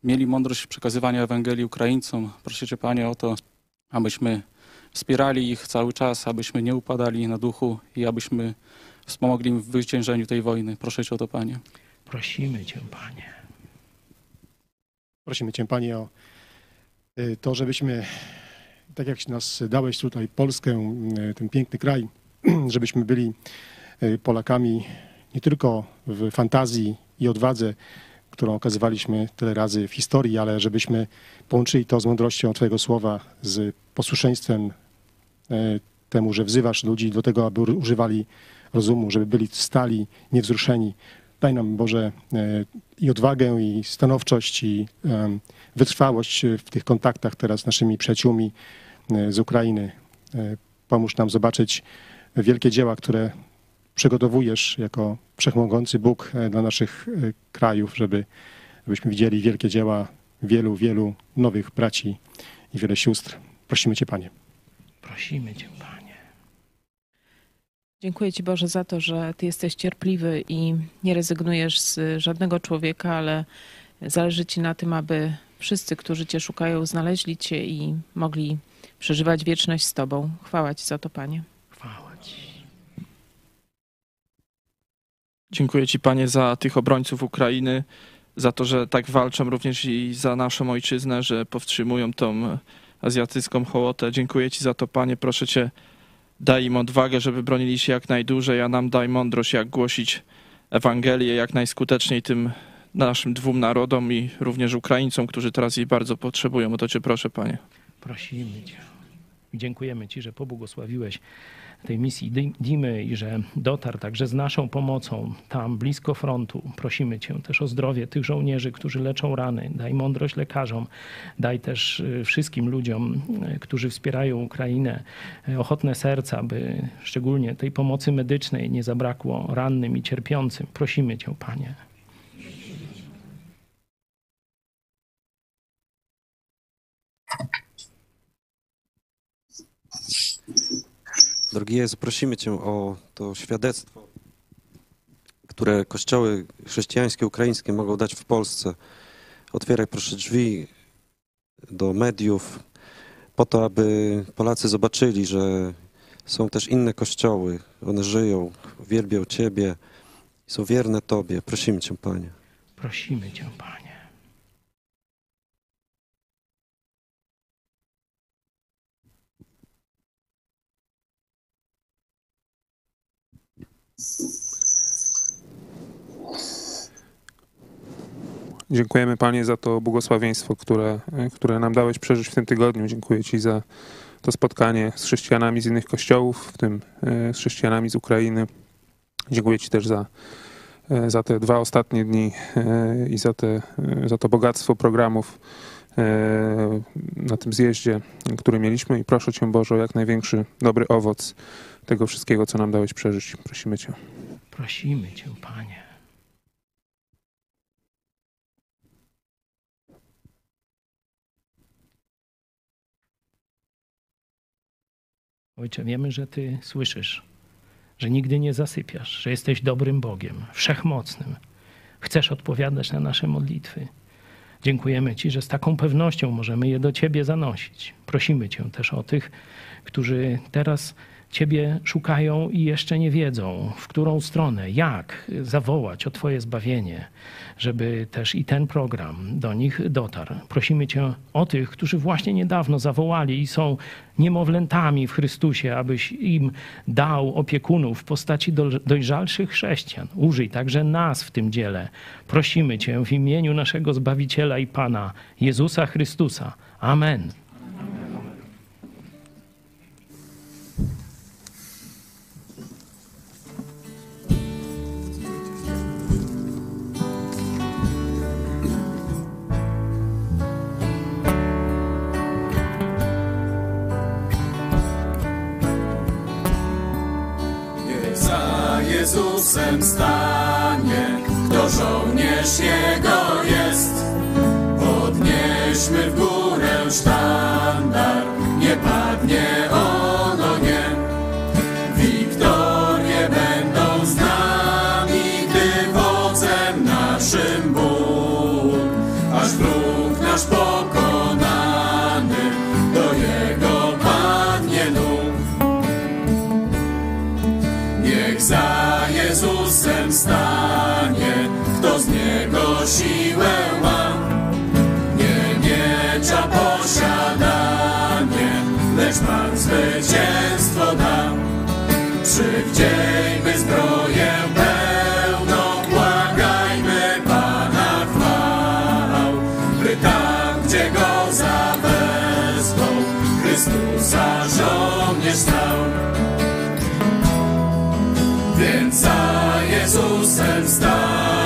mieli mądrość przekazywania Ewangelii Ukraińcom. Proszę Cię Panie o to, abyśmy wspierali ich cały czas, abyśmy nie upadali na duchu i abyśmy wspomogli im w zwyciężeniu tej wojny. Proszę Cię o to Panie. Prosimy Cię, Panie. Prosimy Cię, Panie, o y, to, żebyśmy, tak jak nas dałeś tutaj, Polskę, y, ten piękny kraj, żebyśmy byli y, Polakami nie tylko w fantazji i odwadze, którą okazywaliśmy tyle razy w historii, ale żebyśmy połączyli to z mądrością Twojego słowa, z posłuszeństwem temu, że wzywasz ludzi do tego, aby używali rozumu, żeby byli stali, niewzruszeni. Daj nam, Boże, i odwagę, i stanowczość, i wytrwałość w tych kontaktach teraz z naszymi przyjaciółmi z Ukrainy. Pomóż nam zobaczyć wielkie dzieła, które przygotowujesz jako wszechmogący Bóg dla naszych krajów, żeby, żebyśmy widzieli wielkie dzieła wielu, wielu nowych braci i wiele sióstr. Prosimy Cię, Panie. Prosimy Cię, Panie. Dziękuję Ci Boże za to, że Ty jesteś cierpliwy i nie rezygnujesz z żadnego człowieka, ale zależy Ci na tym, aby wszyscy, którzy Cię szukają, znaleźli Cię i mogli przeżywać wieczność z Tobą. Chwała Ci za to, Panie. Chwała Ci. Dziękuję Ci, Panie, za tych obrońców Ukrainy, za to, że tak walczą również i za naszą ojczyznę, że powstrzymują tą azjatycką hołotę. Dziękuję Ci za to, Panie. Proszę Cię, daj im odwagę, żeby bronili się jak najdłużej, a nam daj mądrość, jak głosić Ewangelię jak najskuteczniej tym naszym dwóm narodom i również Ukraińcom, którzy teraz jej bardzo potrzebują. O to Cię proszę, Panie. Prosimy Cię. Dziękujemy Ci, że pobłogosławiłeś tej misji Dimy i że dotarł także z naszą pomocą tam blisko frontu. Prosimy Cię też o zdrowie tych żołnierzy, którzy leczą rany. Daj mądrość lekarzom, daj też wszystkim ludziom, którzy wspierają Ukrainę, ochotne serca, by szczególnie tej pomocy medycznej nie zabrakło rannym i cierpiącym. Prosimy Cię, Panie. Drogi Jezu, prosimy Cię o to świadectwo, które kościoły chrześcijańskie, ukraińskie mogą dać w Polsce. Otwieraj proszę drzwi do mediów, po to, aby Polacy zobaczyli, że są też inne kościoły. One żyją, wielbią Ciebie, są wierne Tobie. Prosimy Cię, Panie. Prosimy Cię, Panie. Dziękujemy Panie za to błogosławieństwo, które, które nam dałeś przeżyć w tym tygodniu. Dziękuję Ci za to spotkanie z chrześcijanami z innych kościołów, w tym z chrześcijanami z Ukrainy. Dziękuję Ci też za, za te dwa ostatnie dni i za, te, za to bogactwo programów na tym zjeździe, który mieliśmy i proszę Cię Boże o jak największy dobry owoc tego wszystkiego, co nam dałeś przeżyć. Prosimy Cię. Prosimy Cię, Panie. Ojcze, wiemy, że Ty słyszysz, że nigdy nie zasypiasz, że jesteś dobrym Bogiem, wszechmocnym. chcesz odpowiadać na nasze modlitwy. Dziękujemy Ci, że z taką pewnością możemy je do Ciebie zanosić. Prosimy Cię też o tych, którzy teraz Ciebie szukają i jeszcze nie wiedzą, w którą stronę, jak zawołać o Twoje zbawienie, żeby też i ten program do nich dotarł. Prosimy Cię o tych, którzy właśnie niedawno zawołali i są niemowlętami w Chrystusie, abyś im dał opiekunów w postaci dojrzalszych chrześcijan. Użyj także nas w tym dziele. Prosimy Cię w imieniu naszego Zbawiciela i Pana, Jezusa Chrystusa. Amen. Jezusem stanie, kto żołnierz jest. Zwycięstwo da. Przywdziejmy zbroję pełną, błagajmy Pana chwał, by tam, gdzie Go zawezwą, Chrystusa żołnierz stał. Więc za Jezusem stańmy,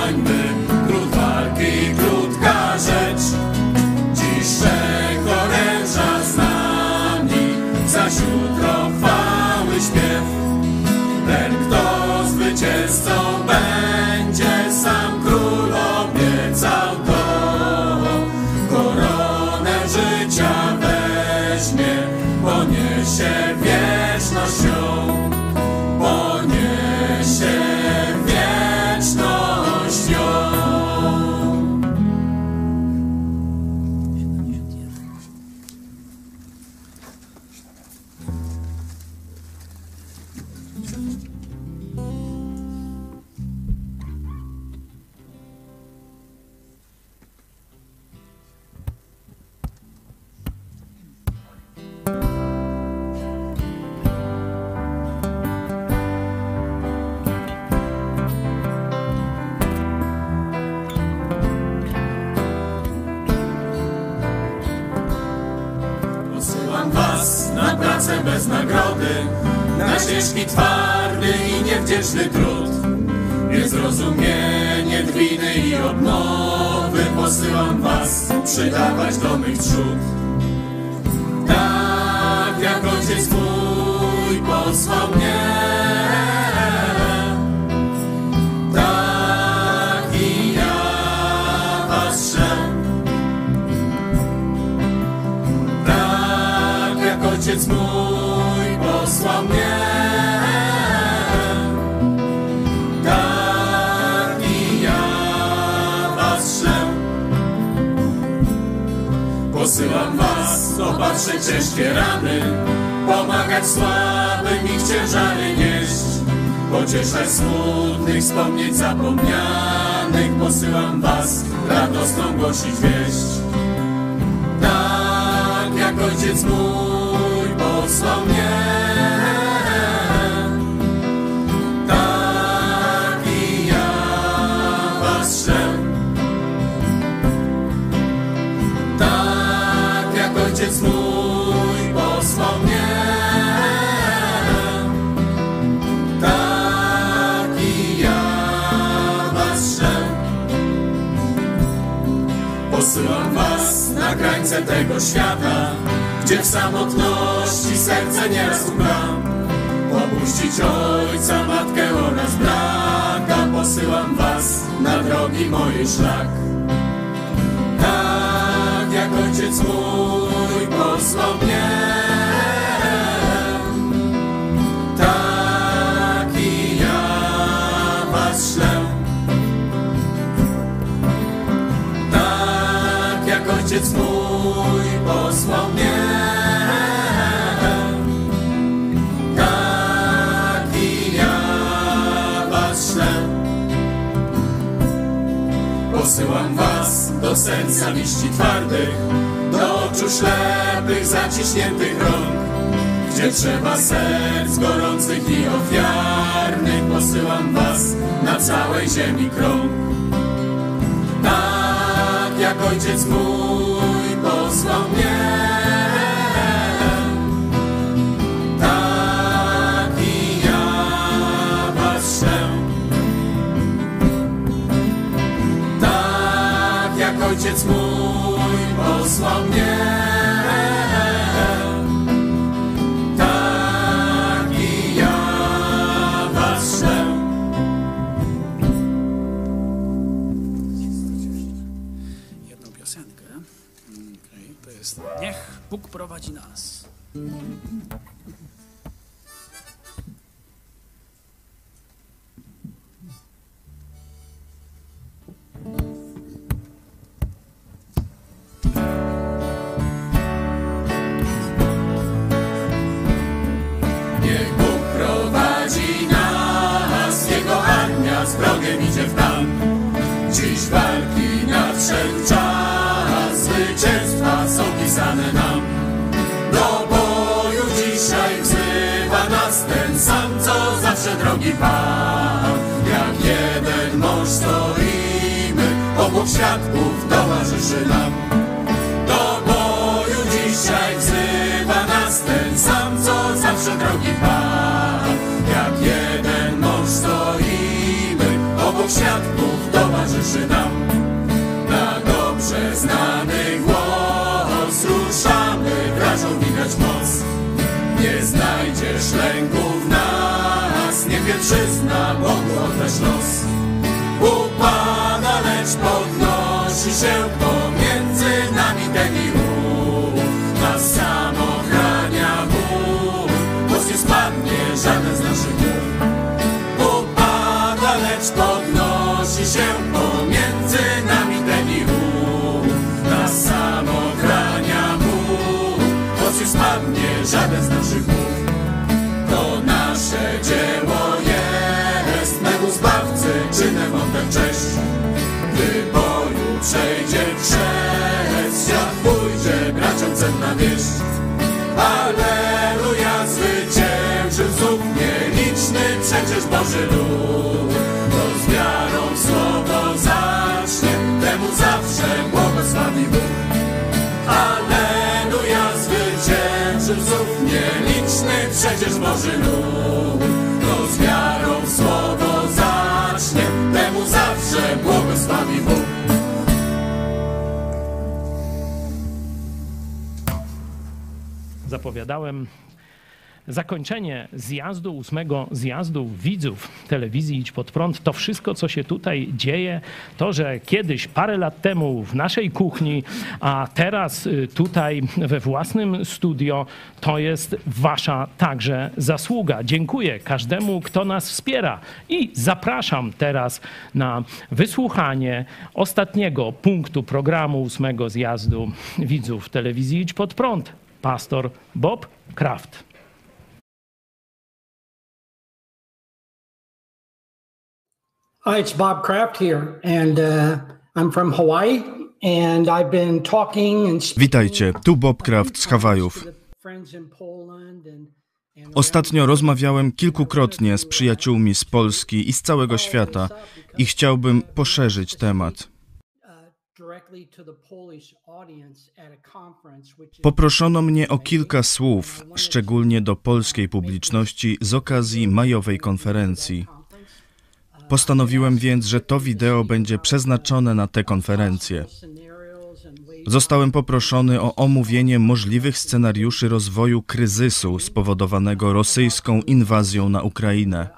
ciężki, twardy i niewdzięczny trud. Niezrozumienie, drwiny i odmowy posyłam was przydawać do mych trzód. Tak jak ojciec mój posłał mnie, tak i ja was. Tak jak ojciec mój was opatrzeć ciężkie rany, pomagać słabym ich ciężary nieść, pocieszać smutnych, wspomnieć zapomnianych. Posyłam was radosną głosić wieść. Tak jak ojciec mój posłał mnie, na krańce tego świata, gdzie w samotności serce nieraz umra. Opuścić ojca, matkę oraz brata, posyłam was na drogi mojej szlak. Tak jak ojciec mój posłał mnie, posłał mnie. Taki ja was ślę. Posyłam was do serca liści twardych, do oczu ślepych, zaciśniętych rąk. Gdzie trzeba serc gorących i ofiarnych, posyłam was na całej ziemi krąg. Tak jak ojciec mój posłał mnie. Tak i ja was. Tak jak ojciec mój posłał mnie. Jest Niech Bóg prowadzi nas. Zakończenie zjazdu, ósmego zjazdu widzów telewizji Idź Pod Prąd, to wszystko, co się tutaj dzieje, to, że kiedyś, parę lat temu w naszej kuchni, a teraz y, tutaj we własnym studio, to jest wasza także zasługa. Dziękuję każdemu, kto nas wspiera i zapraszam teraz na wysłuchanie ostatniego punktu programu ósmego zjazdu widzów telewizji Idź Pod Prąd. Pastor Bob Kraft. Hi, it's Bob Kraft here, and uh, I'm from Hawaii, and I've been talking and Witajcie, tu Bob Kraft z Hawajów. Ostatnio rozmawiałem kilkukrotnie z przyjaciółmi z Polski i z całego świata i chciałbym poszerzyć temat. is Poproszono mnie o kilka słów, szczególnie do polskiej publiczności z okazji majowej konferencji. Postanowiłem więc, że to wideo będzie przeznaczone na tę konferencję. Zostałem poproszony o omówienie możliwych scenariuszy rozwoju kryzysu spowodowanego rosyjską inwazją na Ukrainę.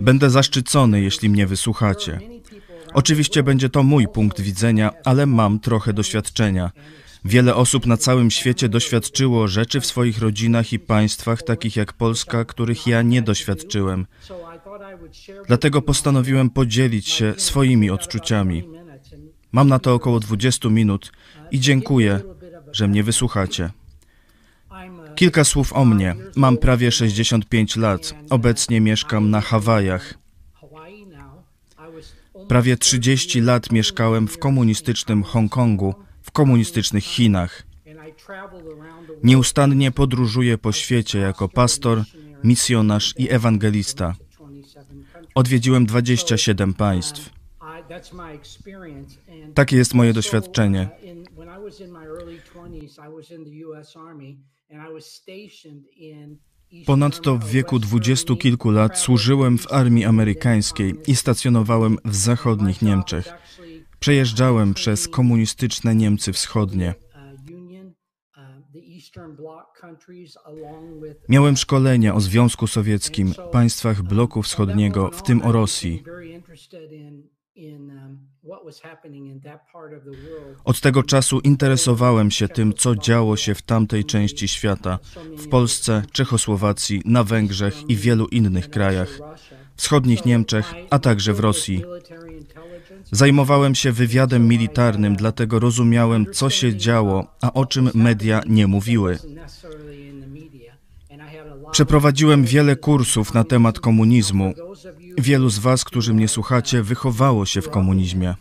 Będę zaszczycony, jeśli mnie wysłuchacie. Oczywiście będzie to mój punkt widzenia, ale mam trochę doświadczenia. Wiele osób na całym świecie doświadczyło rzeczy w swoich rodzinach i państwach, takich jak Polska, których ja nie doświadczyłem. Dlatego postanowiłem podzielić się swoimi odczuciami. Mam na to około 20 minut i dziękuję, że mnie wysłuchacie. Kilka słów o mnie. Mam prawie 65 lat. Obecnie mieszkam na Hawajach. Prawie 30 lat mieszkałem w komunistycznym Hongkongu, w komunistycznych Chinach. Nieustannie podróżuję po świecie jako pastor, misjonarz i ewangelista. Odwiedziłem 27 państw. Takie jest moje doświadczenie. Ponadto w wieku dwudziestu kilku lat służyłem w armii amerykańskiej i stacjonowałem w zachodnich Niemczech. Przejeżdżałem przez komunistyczne Niemcy wschodnie. Miałem szkolenia o Związku Sowieckim, państwach bloku wschodniego, w tym o Rosji. Od tego czasu interesowałem się tym, co działo się w tamtej części świata, w Polsce, Czechosłowacji, na Węgrzech i wielu innych krajach, wschodnich Niemczech, a także w Rosji. Zajmowałem się wywiadem militarnym, dlatego rozumiałem, co się działo, a o czym media nie mówiły. Przeprowadziłem wiele kursów na temat komunizmu. Wielu z Was, którzy mnie słuchacie, wychowało się w komunizmie.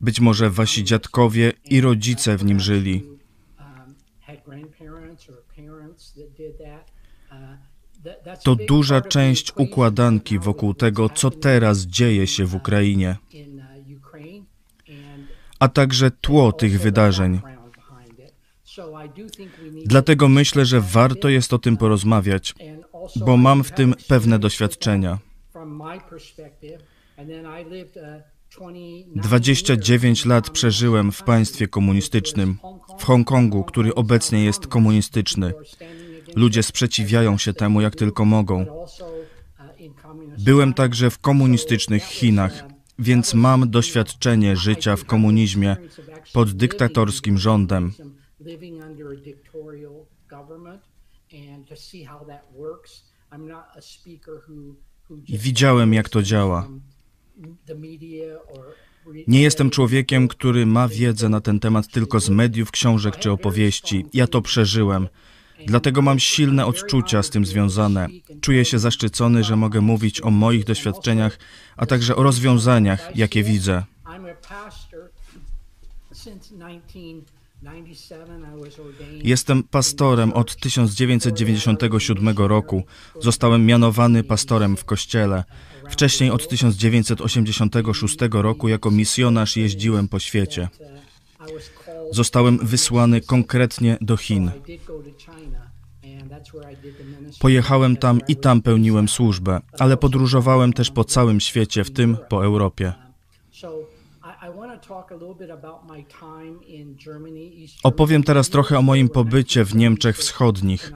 Być może Wasi dziadkowie i rodzice w nim żyli. To duża część układanki wokół tego, co teraz dzieje się w Ukrainie, a także tło tych wydarzeń. Dlatego myślę, że warto jest o tym porozmawiać, bo mam w tym pewne doświadczenia. 29 lat przeżyłem w państwie komunistycznym, w Hongkongu, który obecnie jest komunistyczny. Ludzie sprzeciwiają się temu, jak tylko mogą. Byłem także w komunistycznych Chinach, więc mam doświadczenie życia w komunizmie pod dyktatorskim rządem. I widziałem, jak to działa. Nie jestem człowiekiem, który ma wiedzę na ten temat tylko z mediów, książek czy opowieści. Ja to przeżyłem. Dlatego mam silne odczucia z tym związane. Czuję się zaszczycony, że mogę mówić o moich doświadczeniach, a także o rozwiązaniach, jakie widzę. Jestem pastorem od 1997 roku. Zostałem mianowany pastorem w kościele. Wcześniej od 1986 roku jako misjonarz jeździłem po świecie. Zostałem wysłany konkretnie do Chin. Pojechałem tam i tam pełniłem służbę, ale podróżowałem też po całym świecie, w tym po Europie. Opowiem teraz trochę o moim pobycie w Niemczech Wschodnich.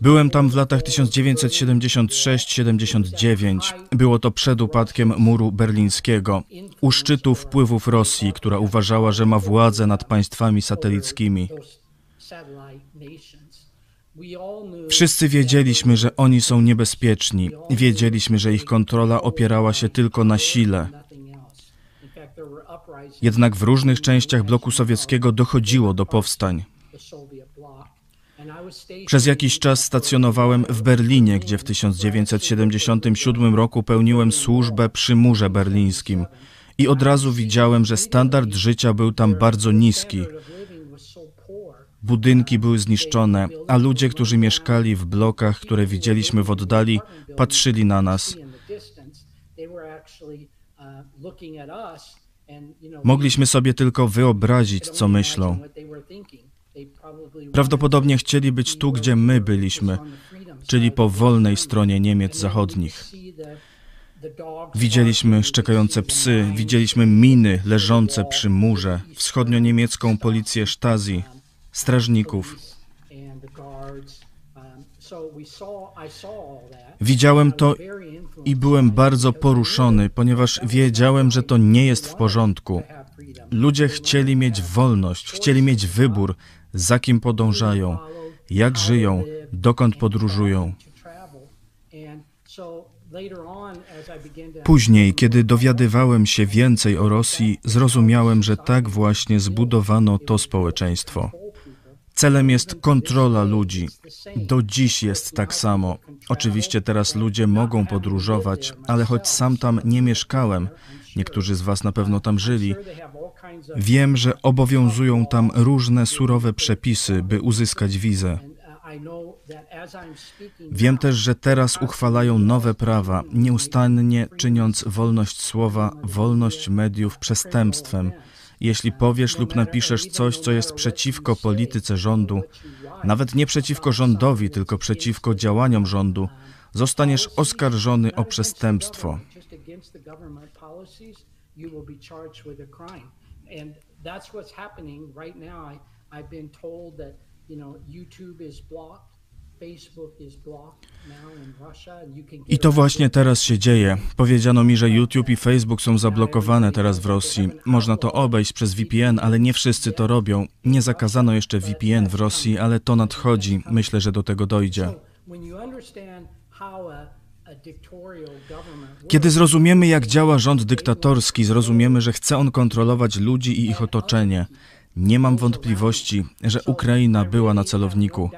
Byłem tam w latach 1976-79. Było to przed upadkiem muru berlińskiego, u szczytu wpływów Rosji, która uważała, że ma władzę nad państwami satelickimi. Wszyscy wiedzieliśmy, że oni są niebezpieczni. Wiedzieliśmy, że ich kontrola opierała się tylko na sile. Jednak w różnych częściach bloku sowieckiego dochodziło do powstań. Przez jakiś czas stacjonowałem w Berlinie, gdzie w 1977 roku pełniłem służbę przy murze berlińskim i od razu widziałem, że standard życia był tam bardzo niski. Budynki były zniszczone, a ludzie, którzy mieszkali w blokach, które widzieliśmy w oddali, patrzyli na nas. Mogliśmy sobie tylko wyobrazić, co myślą. Prawdopodobnie chcieli być tu, gdzie my byliśmy, czyli po wolnej stronie Niemiec zachodnich. Widzieliśmy szczekające psy, widzieliśmy miny leżące przy murze, wschodnio-niemiecką policję Stasi, strażników. Widziałem to i byłem bardzo poruszony, ponieważ wiedziałem, że to nie jest w porządku. Ludzie chcieli mieć wolność, chcieli mieć wybór, za kim podążają, jak żyją, dokąd podróżują. Później, kiedy dowiadywałem się więcej o Rosji, zrozumiałem, że tak właśnie zbudowano to społeczeństwo. Celem jest kontrola ludzi. Do dziś jest tak samo. Oczywiście teraz ludzie mogą podróżować, ale choć sam tam nie mieszkałem, niektórzy z Was na pewno tam żyli, wiem, że obowiązują tam różne surowe przepisy, by uzyskać wizę. Wiem też, że teraz uchwalają nowe prawa, nieustannie czyniąc wolność słowa, wolność mediów przestępstwem. Jeśli powiesz lub napiszesz coś, co jest przeciwko polityce rządu, nawet nie przeciwko rządowi, tylko przeciwko działaniom rządu, zostaniesz oskarżony o przestępstwo. I to właśnie teraz się dzieje. Powiedziano mi, że YouTube i Facebook są zablokowane teraz w Rosji. Można to obejść przez VPN, ale nie wszyscy to robią. Nie zakazano jeszcze VPN w Rosji, ale to nadchodzi. Myślę, że do tego dojdzie. Kiedy zrozumiemy, jak działa rząd dyktatorski, zrozumiemy, że chce on kontrolować ludzi i ich otoczenie. Nie mam wątpliwości, że Ukraina była na celowniku.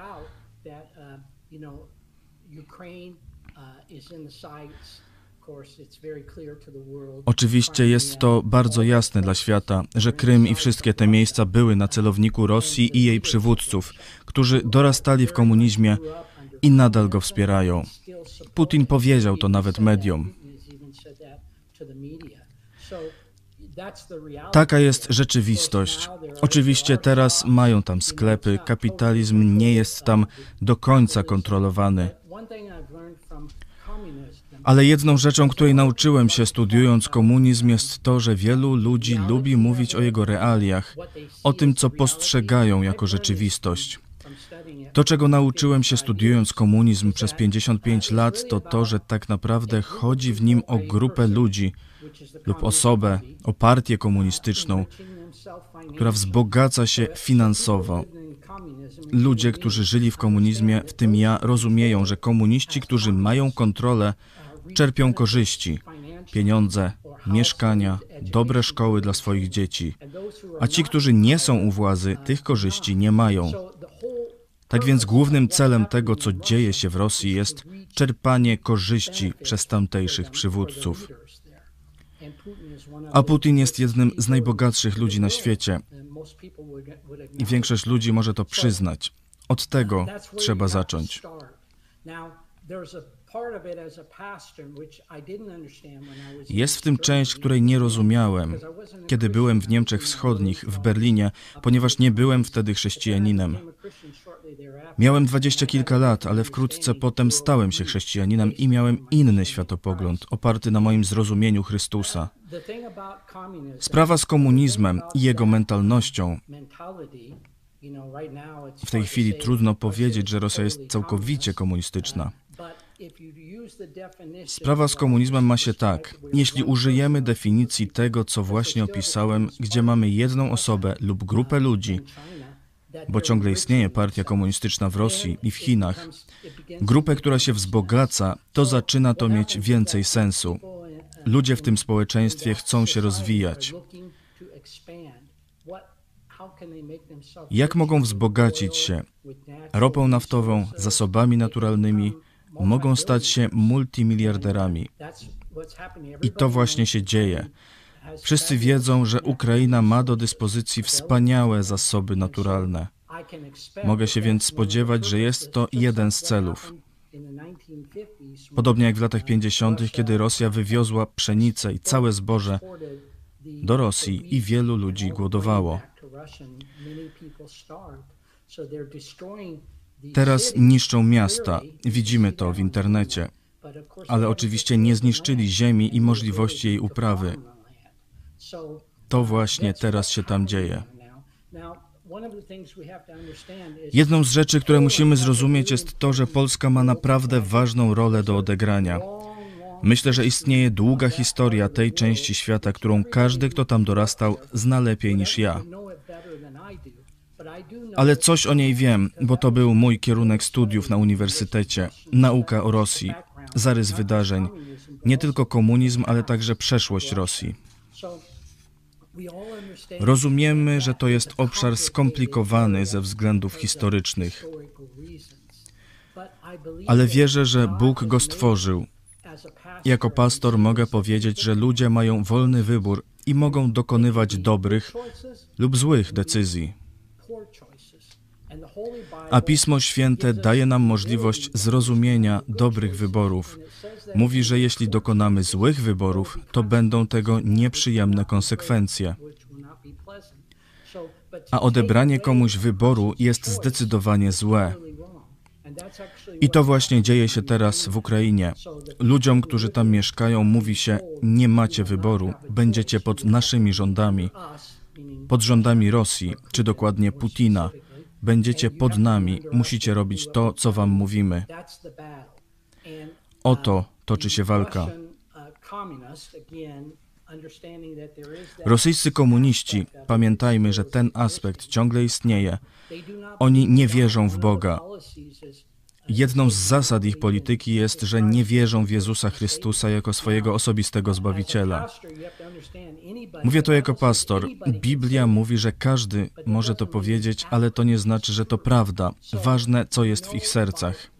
Oczywiście jest to bardzo jasne dla świata, że Krym i wszystkie te miejsca były na celowniku Rosji i jej przywódców, którzy dorastali w komunizmie i nadal go wspierają. Putin powiedział to nawet mediom. Taka jest rzeczywistość. Oczywiście teraz mają tam sklepy, kapitalizm nie jest tam do końca kontrolowany. Ale jedną rzeczą, której nauczyłem się studiując komunizm, jest to, że wielu ludzi lubi mówić o jego realiach, o tym, co postrzegają jako rzeczywistość. To, czego nauczyłem się studiując komunizm przez 55 lat, to to, że tak naprawdę chodzi w nim o grupę ludzi lub osobę, o partię komunistyczną, która wzbogaca się finansowo. Ludzie, którzy żyli w komunizmie, w tym ja, rozumieją, że komuniści, którzy mają kontrolę, czerpią korzyści, pieniądze, mieszkania, dobre szkoły dla swoich dzieci, a ci, którzy nie są u władzy, tych korzyści nie mają. Tak więc głównym celem tego, co dzieje się w Rosji, jest czerpanie korzyści przez tamtejszych przywódców. A Putin jest jednym z najbogatszych ludzi na świecie i większość ludzi może to przyznać. Od tego trzeba zacząć. Jest w tym część, której nie rozumiałem, kiedy byłem w Niemczech Wschodnich, w Berlinie, ponieważ nie byłem wtedy chrześcijaninem. Miałem dwadzieścia kilka lat, ale wkrótce potem stałem się chrześcijaninem i miałem inny światopogląd, oparty na moim zrozumieniu Chrystusa. Sprawa z komunizmem i jego mentalnością. W tej chwili trudno powiedzieć, że Rosja jest całkowicie komunistyczna. Sprawa z komunizmem ma się tak. Jeśli użyjemy definicji tego, co właśnie opisałem, gdzie mamy jedną osobę lub grupę ludzi, bo ciągle istnieje partia komunistyczna w Rosji i w Chinach, grupę, która się wzbogaca, to zaczyna to mieć więcej sensu. Ludzie w tym społeczeństwie chcą się rozwijać. Jak mogą wzbogacić się? Ropą naftową, zasobami naturalnymi, mogą stać się multimiliarderami. I to właśnie się dzieje. Wszyscy wiedzą, że Ukraina ma do dyspozycji wspaniałe zasoby naturalne. Mogę się więc spodziewać, że jest to jeden z celów. Podobnie jak w latach 50., kiedy Rosja wywiozła pszenicę i całe zboże do Rosji i wielu ludzi głodowało. Teraz niszczą miasta, widzimy to w internecie, ale oczywiście nie zniszczyli ziemi i możliwości jej uprawy. To właśnie teraz się tam dzieje. Jedną z rzeczy, które musimy zrozumieć, jest to, że Polska ma naprawdę ważną rolę do odegrania. Myślę, że istnieje długa historia tej części świata, którą każdy, kto tam dorastał, zna lepiej niż ja. Ale coś o niej wiem, bo to był mój kierunek studiów na uniwersytecie nauka o Rosji. zarys wydarzeń. Nie tylko komunizm, ale także przeszłość Rosji. Rozumiemy, że to jest obszar skomplikowany ze względów historycznych, ale wierzę, że Bóg go stworzył. Jako pastor mogę powiedzieć, że ludzie mają wolny wybór i mogą dokonywać dobrych lub złych decyzji. A Pismo Święte daje nam możliwość zrozumienia dobrych wyborów. Mówi, że jeśli dokonamy złych wyborów, to będą tego nieprzyjemne konsekwencje. A odebranie komuś wyboru jest zdecydowanie złe. I to właśnie dzieje się teraz w Ukrainie. Ludziom, którzy tam mieszkają, mówi się: Nie macie wyboru, będziecie pod naszymi rządami, pod rządami Rosji, czy dokładnie Putina. Będziecie pod nami, musicie robić to, co wam mówimy. O to toczy się walka. Rosyjscy komuniści, pamiętajmy, że ten aspekt ciągle istnieje. Oni nie wierzą w Boga. Jedną z zasad ich polityki jest, że nie wierzą w Jezusa Chrystusa jako swojego osobistego Zbawiciela. Mówię to jako pastor. Biblia mówi, że każdy może to powiedzieć, ale to nie znaczy, że to prawda. Ważne, co jest w ich sercach.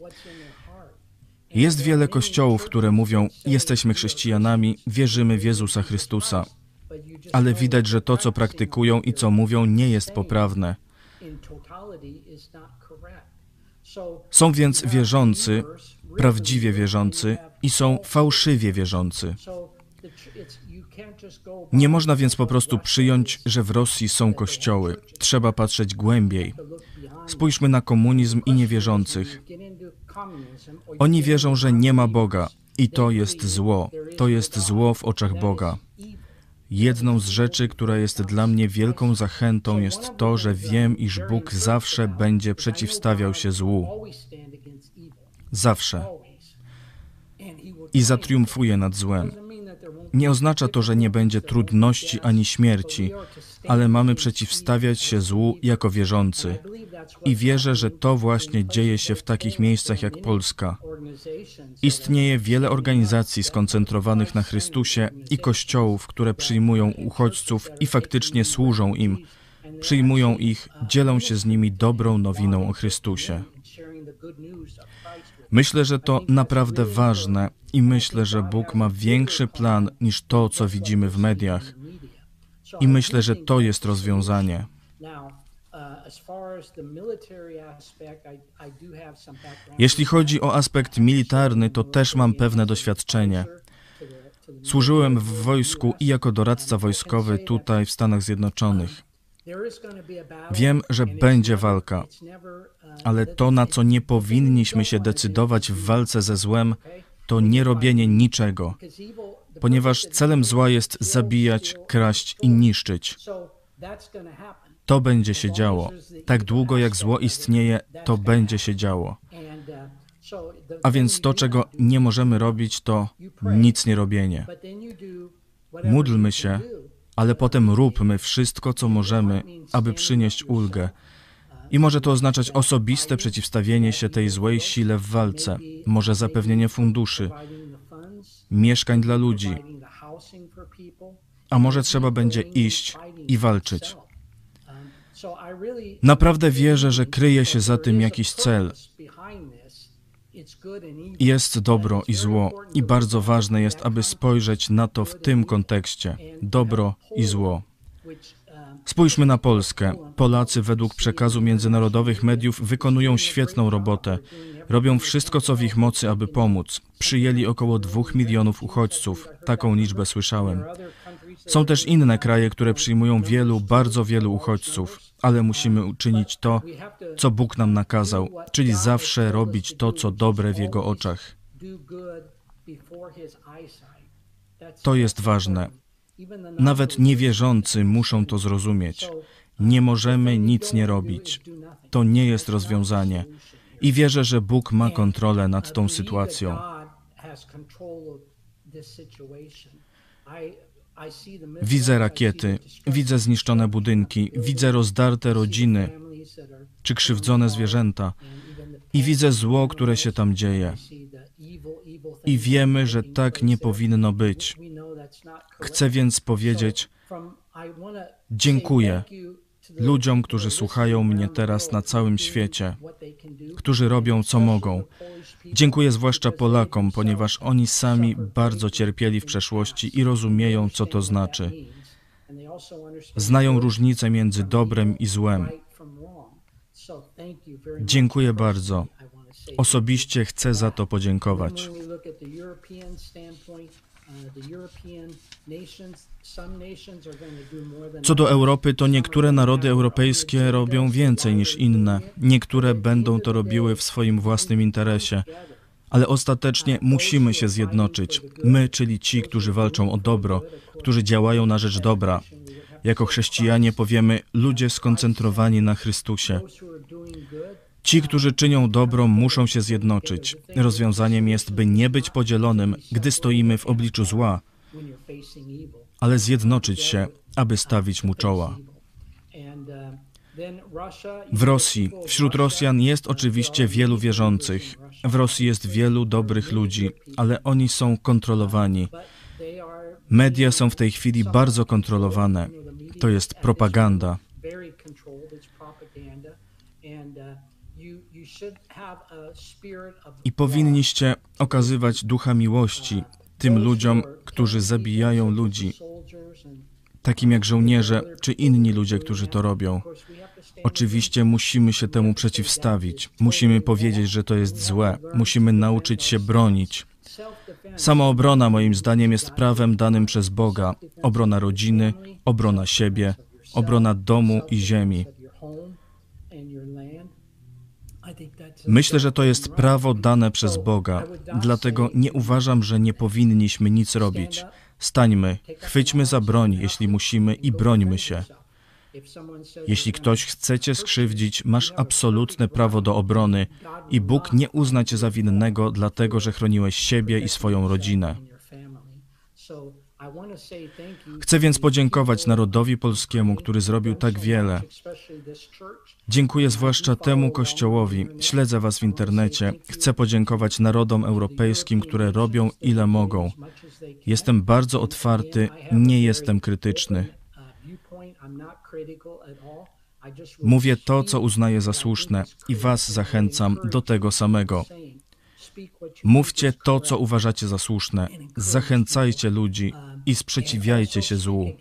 Jest wiele kościołów, które mówią: Jesteśmy chrześcijanami, wierzymy w Jezusa Chrystusa. Ale widać, że to, co praktykują i co mówią, nie jest poprawne. Są więc wierzący, prawdziwie wierzący i są fałszywie wierzący. Nie można więc po prostu przyjąć, że w Rosji są kościoły. Trzeba patrzeć głębiej. Spójrzmy na komunizm i niewierzących. Oni wierzą, że nie ma Boga i to jest zło. To jest zło w oczach Boga. Jedną z rzeczy, która jest dla mnie wielką zachętą, jest to, że wiem, iż Bóg zawsze będzie przeciwstawiał się złu. Zawsze. I zatriumfuje nad złem. Nie oznacza to, że nie będzie trudności ani śmierci, ale mamy przeciwstawiać się złu jako wierzący. I wierzę, że to właśnie dzieje się w takich miejscach jak Polska. Istnieje wiele organizacji skoncentrowanych na Chrystusie i kościołów, które przyjmują uchodźców i faktycznie służą im, przyjmują ich, dzielą się z nimi dobrą nowiną o Chrystusie. Myślę, że to naprawdę ważne i myślę, że Bóg ma większy plan niż to, co widzimy w mediach. I myślę, że to jest rozwiązanie. Jeśli chodzi o aspekt militarny, to też mam pewne doświadczenie. Służyłem w wojsku i jako doradca wojskowy tutaj w Stanach Zjednoczonych. Wiem, że będzie walka, ale to, na co nie powinniśmy się decydować w walce ze złem, to nie robienie niczego, ponieważ celem zła jest zabijać, kraść i niszczyć. To będzie się działo. Tak długo jak zło istnieje, to będzie się działo. A więc to, czego nie możemy robić, to nic nie robienie. Módlmy się, ale potem róbmy wszystko, co możemy, aby przynieść ulgę. I może to oznaczać osobiste przeciwstawienie się tej złej sile w walce, może zapewnienie funduszy, mieszkań dla ludzi, a może trzeba będzie iść i walczyć. Naprawdę wierzę, że kryje się za tym jakiś cel. Jest dobro i zło, i bardzo ważne jest, aby spojrzeć na to w tym kontekście dobro i zło. Spójrzmy na Polskę. Polacy według przekazu międzynarodowych mediów wykonują świetną robotę. Robią wszystko, co w ich mocy, aby pomóc. Przyjęli około dwóch milionów uchodźców. Taką liczbę słyszałem. Są też inne kraje, które przyjmują wielu, bardzo wielu uchodźców, ale musimy uczynić to, co Bóg nam nakazał, czyli zawsze robić to, co dobre w Jego oczach. To jest ważne. Nawet niewierzący muszą to zrozumieć. Nie możemy nic nie robić. To nie jest rozwiązanie. I wierzę, że Bóg ma kontrolę nad tą sytuacją. Widzę rakiety, widzę zniszczone budynki, widzę rozdarte rodziny czy krzywdzone zwierzęta i widzę zło, które się tam dzieje. i wiemy, że tak nie powinno być. Chcę więc powiedzieć dziękuję ludziom, którzy słuchają mnie teraz na całym świecie, którzy robią co mogą. Dziękuję zwłaszcza Polakom, ponieważ oni sami bardzo cierpieli w przeszłości i rozumieją, co to znaczy. Znają różnicę między dobrem i złem. Dziękuję bardzo. Osobiście chcę za to podziękować. Co do Europy, to niektóre narody europejskie robią więcej niż inne. Niektóre będą to robiły w swoim własnym interesie. Ale ostatecznie musimy się zjednoczyć. My, czyli ci, którzy walczą o dobro, którzy działają na rzecz dobra. Jako chrześcijanie powiemy ludzie skoncentrowani na Chrystusie. Ci, którzy czynią dobro, muszą się zjednoczyć. Rozwiązaniem jest, by nie być podzielonym, gdy stoimy w obliczu zła, ale zjednoczyć się, aby stawić mu czoła. W Rosji, wśród Rosjan jest oczywiście wielu wierzących. W Rosji jest wielu dobrych ludzi, ale oni są kontrolowani. Media są w tej chwili bardzo kontrolowane. To jest propaganda. I powinniście okazywać ducha miłości tym ludziom, którzy zabijają ludzi, takim jak żołnierze czy inni ludzie, którzy to robią. Oczywiście musimy się temu przeciwstawić. Musimy powiedzieć, że to jest złe. Musimy nauczyć się bronić. Samoobrona, moim zdaniem, jest prawem danym przez Boga. Obrona rodziny, obrona siebie, obrona domu i ziemi. Myślę, że to jest prawo dane przez Boga, dlatego nie uważam, że nie powinniśmy nic robić. Stańmy, chwyćmy za broń, jeśli musimy, i brońmy się. Jeśli ktoś chce cię skrzywdzić, masz absolutne prawo do obrony i Bóg nie uzna cię za winnego, dlatego że chroniłeś siebie i swoją rodzinę. Chcę więc podziękować narodowi polskiemu, który zrobił tak wiele. Dziękuję zwłaszcza temu Kościołowi. Śledzę Was w internecie. Chcę podziękować narodom europejskim, które robią ile mogą. Jestem bardzo otwarty, nie jestem krytyczny. Mówię to, co uznaję za słuszne i Was zachęcam do tego samego. Mówcie to, co uważacie za słuszne. Zachęcajcie ludzi i sprzeciwiajcie się złu.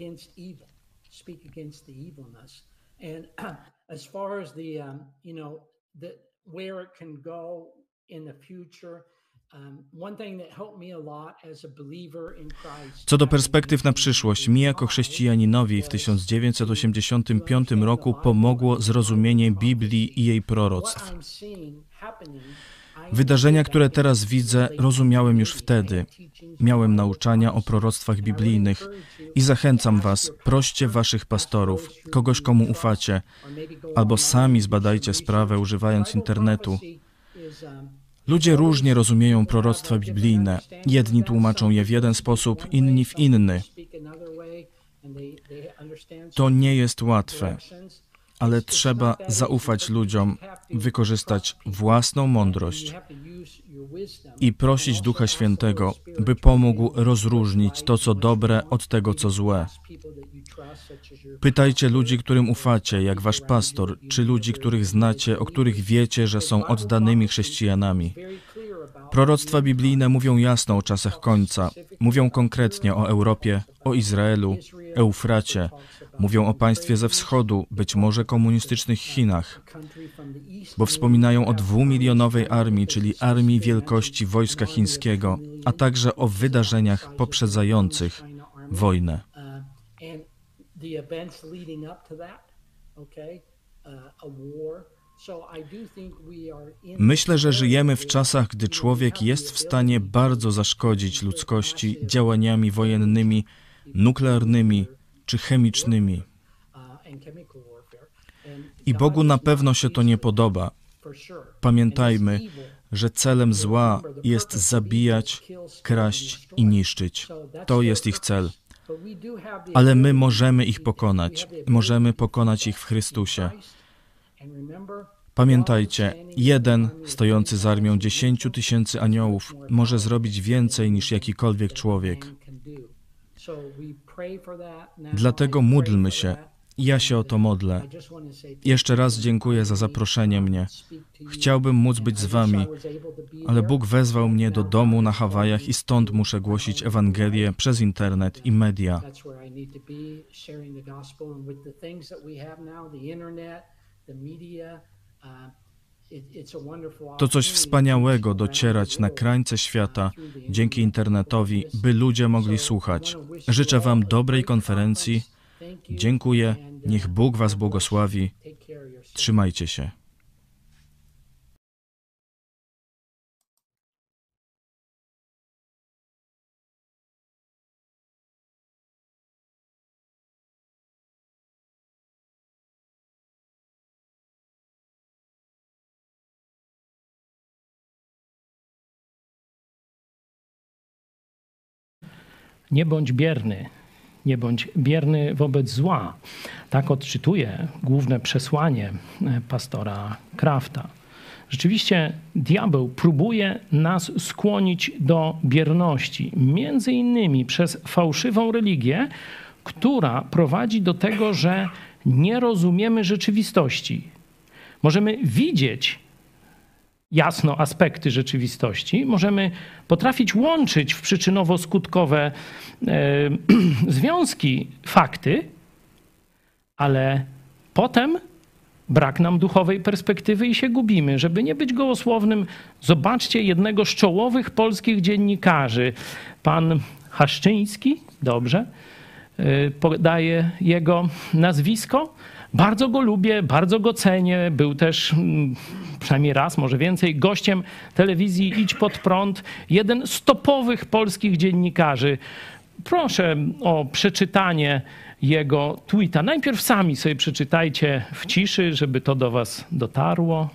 Co do perspektyw na przyszłość, mi jako chrześcijaninowi w 1985 roku pomogło zrozumienie Biblii i jej proroctw. Wydarzenia, które teraz widzę, rozumiałem już wtedy. Miałem nauczania o proroctwach biblijnych i zachęcam Was, proście Waszych pastorów, kogoś komu ufacie, albo sami zbadajcie sprawę używając internetu. Ludzie różnie rozumieją proroctwa biblijne. Jedni tłumaczą je w jeden sposób, inni w inny. To nie jest łatwe, ale trzeba zaufać ludziom, wykorzystać własną mądrość i prosić Ducha Świętego, by pomógł rozróżnić to, co dobre, od tego, co złe. Pytajcie ludzi, którym ufacie, jak wasz pastor, czy ludzi, których znacie, o których wiecie, że są oddanymi chrześcijanami. Proroctwa biblijne mówią jasno o czasach końca, mówią konkretnie o Europie, o Izraelu, Eufracie, mówią o państwie ze wschodu, być może komunistycznych Chinach, bo wspominają o dwumilionowej armii, czyli armii wielkości wojska chińskiego, a także o wydarzeniach poprzedzających wojnę. Myślę, że żyjemy w czasach, gdy człowiek jest w stanie bardzo zaszkodzić ludzkości działaniami wojennymi, nuklearnymi czy chemicznymi. I Bogu na pewno się to nie podoba. Pamiętajmy, że celem zła jest zabijać, kraść i niszczyć. To jest ich cel. Ale my możemy ich pokonać. Możemy pokonać ich w Chrystusie. Pamiętajcie, jeden stojący z armią dziesięciu tysięcy aniołów może zrobić więcej niż jakikolwiek człowiek. Dlatego módlmy się. Ja się o to modlę. Jeszcze raz dziękuję za zaproszenie mnie. Chciałbym móc być z wami, ale Bóg wezwał mnie do domu na Hawajach i stąd muszę głosić Ewangelię przez internet i media. Uh, To coś wspaniałego docierać na krańce świata dzięki internetowi, by ludzie mogli słuchać. Życzę Wam dobrej konferencji. Dziękuję. Niech Bóg Was błogosławi. Trzymajcie się. Nie bądź bierny, nie bądź bierny wobec zła. Tak odczytuje główne przesłanie e, pastora Krafta. Rzeczywiście diabeł próbuje nas skłonić do bierności, między innymi przez fałszywą religię, która prowadzi do tego, że nie rozumiemy rzeczywistości. Możemy widzieć jasno aspekty rzeczywistości, możemy potrafić łączyć w przyczynowo-skutkowe e, związki fakty, ale potem brak nam duchowej perspektywy i się gubimy. Żeby nie być gołosłownym, zobaczcie jednego z czołowych polskich dziennikarzy, pan Haszczyński, dobrze, e, podaje jego nazwisko. Bardzo go lubię, bardzo go cenię. Był też mm, przynajmniej raz, może więcej, gościem telewizji Idź Pod Prąd. Jeden z topowych polskich dziennikarzy. Proszę o przeczytanie jego tweeta. Najpierw sami sobie przeczytajcie w ciszy, żeby to do was dotarło.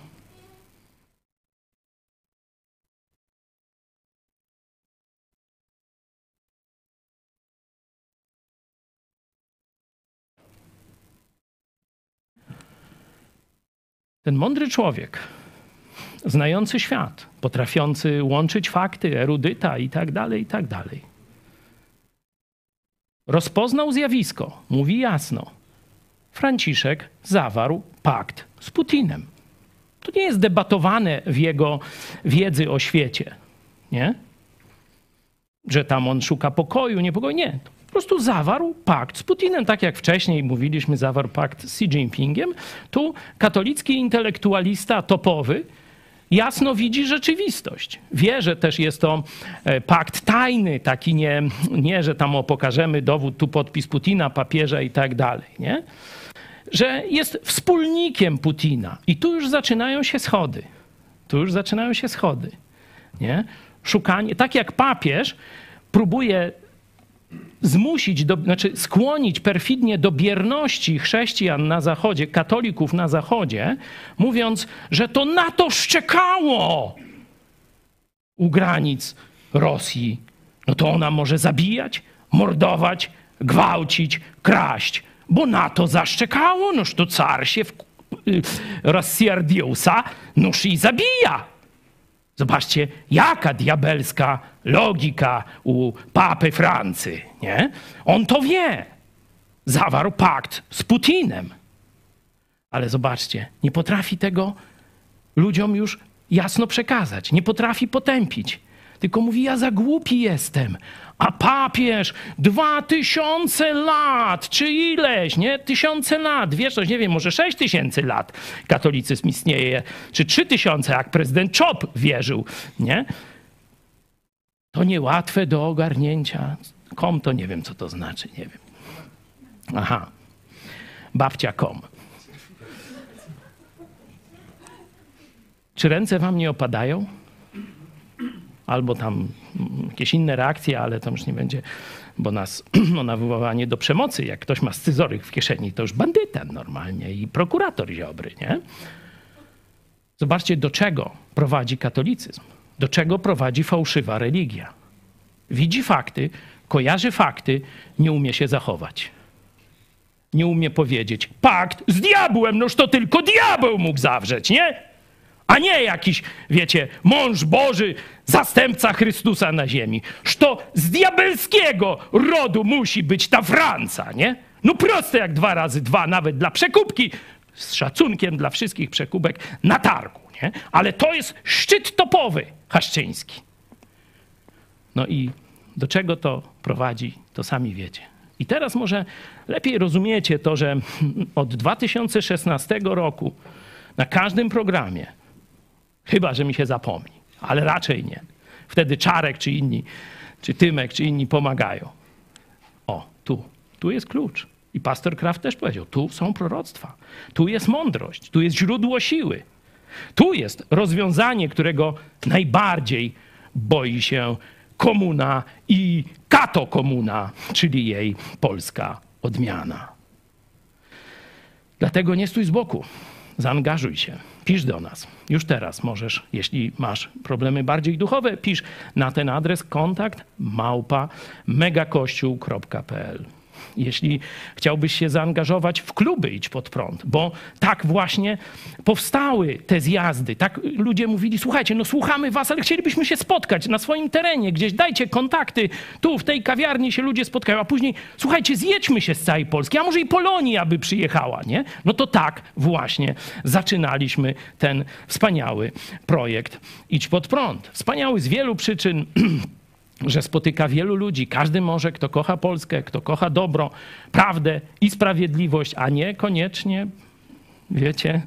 Ten mądry człowiek, znający świat, potrafiący łączyć fakty, erudyta i tak dalej, i tak dalej. Rozpoznał zjawisko, mówi jasno. Franciszek zawarł pakt z Putinem. To nie jest debatowane w jego wiedzy o świecie, nie? Że tam on szuka pokoju, niepokoju. Nie, po prostu zawarł pakt z Putinem, tak jak wcześniej mówiliśmy, zawarł pakt z Xi Jinpingiem. Tu katolicki intelektualista topowy jasno widzi rzeczywistość. Wie, że też jest to e, pakt tajny, taki nie, nie że tam pokażemy dowód, tu podpis Putina, papieża i tak dalej, nie? Że jest wspólnikiem Putina. I tu już zaczynają się schody. Tu już zaczynają się schody, nie? Szukanie, tak jak papież próbuje zmusić, do, znaczy skłonić perfidnie do bierności chrześcijan na Zachodzie, katolików na Zachodzie, mówiąc, że to NATO szczekało u granic Rosji. No to ona może zabijać, mordować, gwałcić, kraść, bo NATO zaszczekało, noż to car się w, y, rozsierdziłsa, noż i zabija. Zobaczcie, jaka diabelska logika u papy Francy, nie? On to wie. Zawarł pakt z Putinem. Ale zobaczcie, nie potrafi tego ludziom już jasno przekazać, nie potrafi potępić. Tylko mówi, ja za głupi jestem. A papież dwa tysiące lat, czy ileś, nie? Tysiące lat, wiesz coś, nie wiem, może sześć tysięcy lat katolicyzm istnieje, czy trzy tysiące, jak prezydent Czop wierzył, nie? To niełatwe do ogarnięcia. Kom to nie wiem, co to znaczy, nie wiem. Aha, babcia kom. Czy ręce wam nie opadają? albo tam jakieś inne reakcje, ale to już nie będzie, bo nas o nawoływanie do przemocy, jak ktoś ma scyzoryk w kieszeni, to już bandyta normalnie i prokurator Ziobry, nie? Zobaczcie, do czego prowadzi katolicyzm, do czego prowadzi fałszywa religia. Widzi fakty, kojarzy fakty, nie umie się zachować. nie umie powiedzieć pakt z diabłem, noż to tylko diabeł mógł zawrzeć, nie? A nie jakiś, wiecie, mąż Boży, zastępca Chrystusa na ziemi. Że z diabelskiego rodu musi być ta Franca, nie? No proste jak dwa razy dwa, nawet dla przekupki, z szacunkiem dla wszystkich przekupek na targu, nie? Ale to jest szczyt topowy haszczyński. No i do czego to prowadzi, to sami wiecie. I teraz może lepiej rozumiecie to, że od 2016 roku na każdym programie, chyba że mi się zapomni, ale raczej nie. Wtedy Czarek czy inni, czy Tymek czy inni pomagają. O, tu, tu jest klucz. I pastor Kraft też powiedział: tu są proroctwa, tu jest mądrość, tu jest źródło siły. Tu jest rozwiązanie, którego najbardziej boi się komuna i kato komuna, czyli jej polska odmiana. Dlatego nie stój z boku, zaangażuj się, pisz do nas. Już teraz możesz, jeśli masz problemy bardziej duchowe, pisz na ten adres kontakt małpa megakościół.pl jeśli chciałbyś się zaangażować w kluby Idź Pod Prąd, bo tak właśnie powstały te zjazdy. Tak ludzie mówili, słuchajcie, no słuchamy was, ale chcielibyśmy się spotkać na swoim terenie, gdzieś dajcie kontakty, tu w tej kawiarni się ludzie spotkają, a później, słuchajcie, zjedźmy się z całej Polski, a może i Polonia by przyjechała, nie? No to tak właśnie zaczynaliśmy ten wspaniały projekt Idź Pod Prąd. Wspaniały z wielu przyczyn. że spotyka wielu ludzi. Każdy może, kto kocha Polskę, kto kocha dobro, prawdę i sprawiedliwość, a nie koniecznie, wiecie,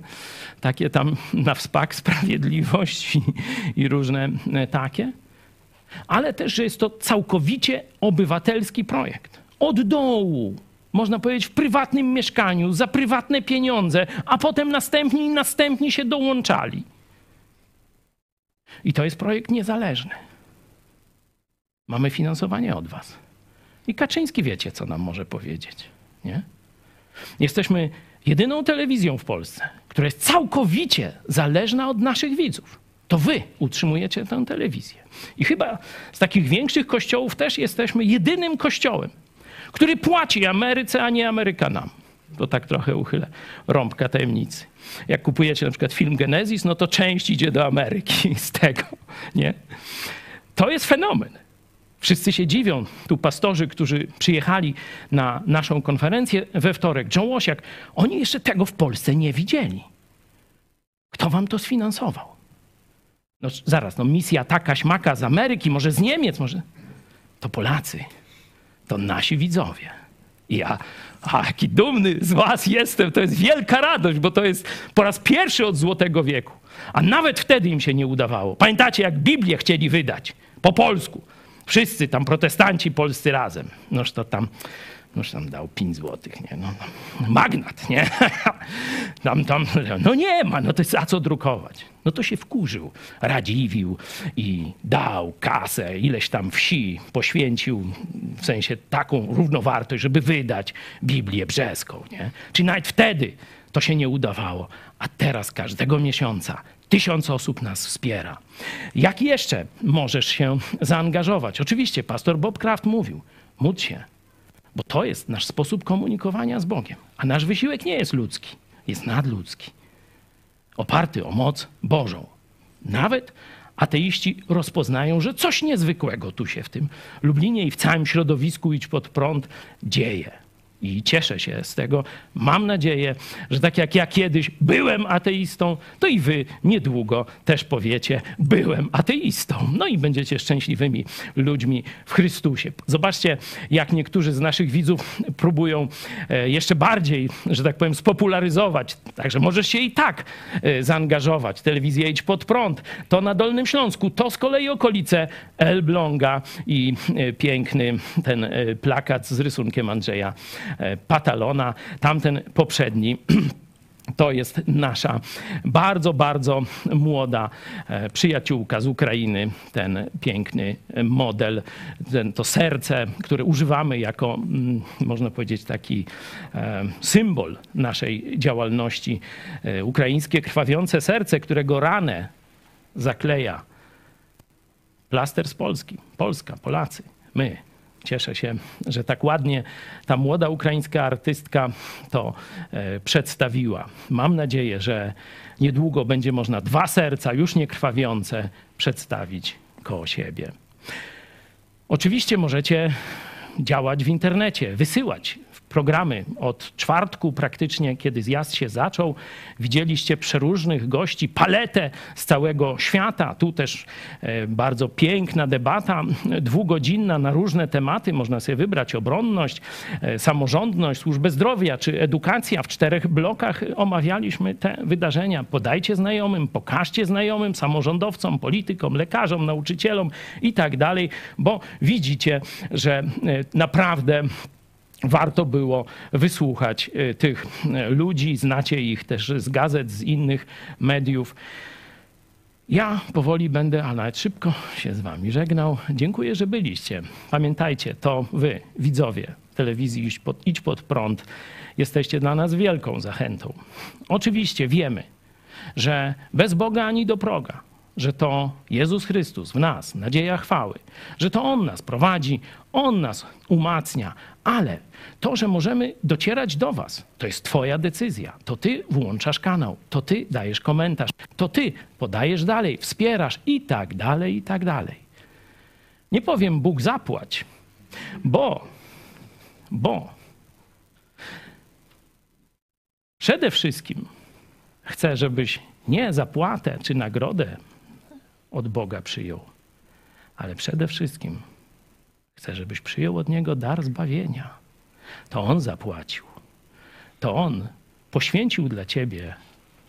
takie tam na wspak sprawiedliwość i, i różne e, takie. Ale też, że jest to całkowicie obywatelski projekt. Od dołu, można powiedzieć, w prywatnym mieszkaniu, za prywatne pieniądze, a potem następni i następni się dołączali. I to jest projekt niezależny. Mamy finansowanie od was. I Kaczyński wiecie, co nam może powiedzieć. Nie? Jesteśmy jedyną telewizją w Polsce, która jest całkowicie zależna od naszych widzów. To wy utrzymujecie tę telewizję. I chyba z takich większych kościołów też jesteśmy jedynym kościołem, który płaci Ameryce, a nie Amerykanom. To tak trochę uchylę rąbka tajemnicy. Jak kupujecie na przykład film Genesis, no to część idzie do Ameryki z tego, nie? To jest fenomen. Wszyscy się dziwią. Tu pastorzy, którzy przyjechali na naszą konferencję we wtorek, John Łosiak, oni jeszcze tego w Polsce nie widzieli. Kto wam to sfinansował? No zaraz, no misja taka śmaka z Ameryki, może z Niemiec, może... To Polacy, to nasi widzowie. I ja, a jaki dumny z was jestem, to jest wielka radość, bo to jest po raz pierwszy od Złotego Wieku. A nawet wtedy im się nie udawało. Pamiętacie, jak Biblię chcieli wydać po polsku. Wszyscy tam protestanci polscy razem. Noż to tam, noż tam dał 5 złotych, nie? No, no, magnat, nie? Tam, tam, no nie ma, no to jest a co drukować? No to się wkurzył, radziwił i dał kasę, ileś tam wsi poświęcił, w sensie taką równowartość, żeby wydać Biblię brzeską, nie? Czyli nawet wtedy to się nie udawało, a teraz każdego miesiąca Tysiąc osób nas wspiera. Jak jeszcze możesz się zaangażować? Oczywiście, pastor Bob Kraft mówił: módl się, bo to jest nasz sposób komunikowania z Bogiem. A nasz wysiłek nie jest ludzki, jest nadludzki, oparty o moc Bożą. Nawet ateiści rozpoznają, że coś niezwykłego tu się w tym Lublinie i w całym środowisku idź pod prąd dzieje i cieszę się z tego. Mam nadzieję, że tak jak ja kiedyś byłem ateistą, to i wy niedługo też powiecie, byłem ateistą. No i będziecie szczęśliwymi ludźmi w Chrystusie. Zobaczcie, jak niektórzy z naszych widzów próbują e, jeszcze bardziej, że tak powiem, spopularyzować. Także możesz się i tak e, zaangażować. Telewizja Idź Pod Prąd, to na Dolnym Śląsku, to z kolei okolice Elbląga i e, piękny ten plakat z rysunkiem Andrzeja Patalona, tamten poprzedni. To jest nasza bardzo, bardzo młoda e, przyjaciółka z Ukrainy, ten piękny model, ten, to serce, które używamy jako, mm, można powiedzieć, taki e, symbol naszej działalności. Ukraińskie krwawiące serce, którego ranę zakleja plaster z Polski. Polska, Polacy, my. Cieszę się, że tak ładnie ta młoda ukraińska artystka to e, przedstawiła. Mam nadzieję, że niedługo będzie można dwa serca, już nie krwawiące, przedstawić koło siebie. Oczywiście możecie działać w internecie, wysyłać programy. Od czwartku praktycznie, kiedy zjazd się zaczął, widzieliście przeróżnych gości, paletę z całego świata. Tu też e, bardzo piękna debata, dwugodzinna na różne tematy. Można sobie wybrać obronność, e, samorządność, służbę zdrowia czy edukacja. W czterech blokach omawialiśmy te wydarzenia. Podajcie znajomym, pokażcie znajomym, samorządowcom, politykom, lekarzom, nauczycielom i tak dalej, bo widzicie, że e, naprawdę warto było wysłuchać y, tych y, ludzi, znacie ich też z gazet, z innych mediów. Ja powoli będę, a nawet szybko się z wami żegnał. Dziękuję, że byliście. Pamiętajcie, to wy, widzowie telewizji Idź pod, Idź pod prąd, jesteście dla nas wielką zachętą. Oczywiście wiemy, że bez Boga ani do proga że to Jezus Chrystus w nas, nadzieja chwały, że to On nas prowadzi, On nas umacnia, ale to, że możemy docierać do Was, to jest Twoja decyzja. To Ty włączasz kanał, to Ty dajesz komentarz, to Ty podajesz dalej, wspierasz i tak dalej, i tak dalej. Nie powiem Bóg zapłać, bo, bo przede wszystkim chcę, żebyś nie zapłatę czy nagrodę od Boga przyjął, ale przede wszystkim chcę, żebyś przyjął od Niego dar zbawienia. To On zapłacił. To On poświęcił dla Ciebie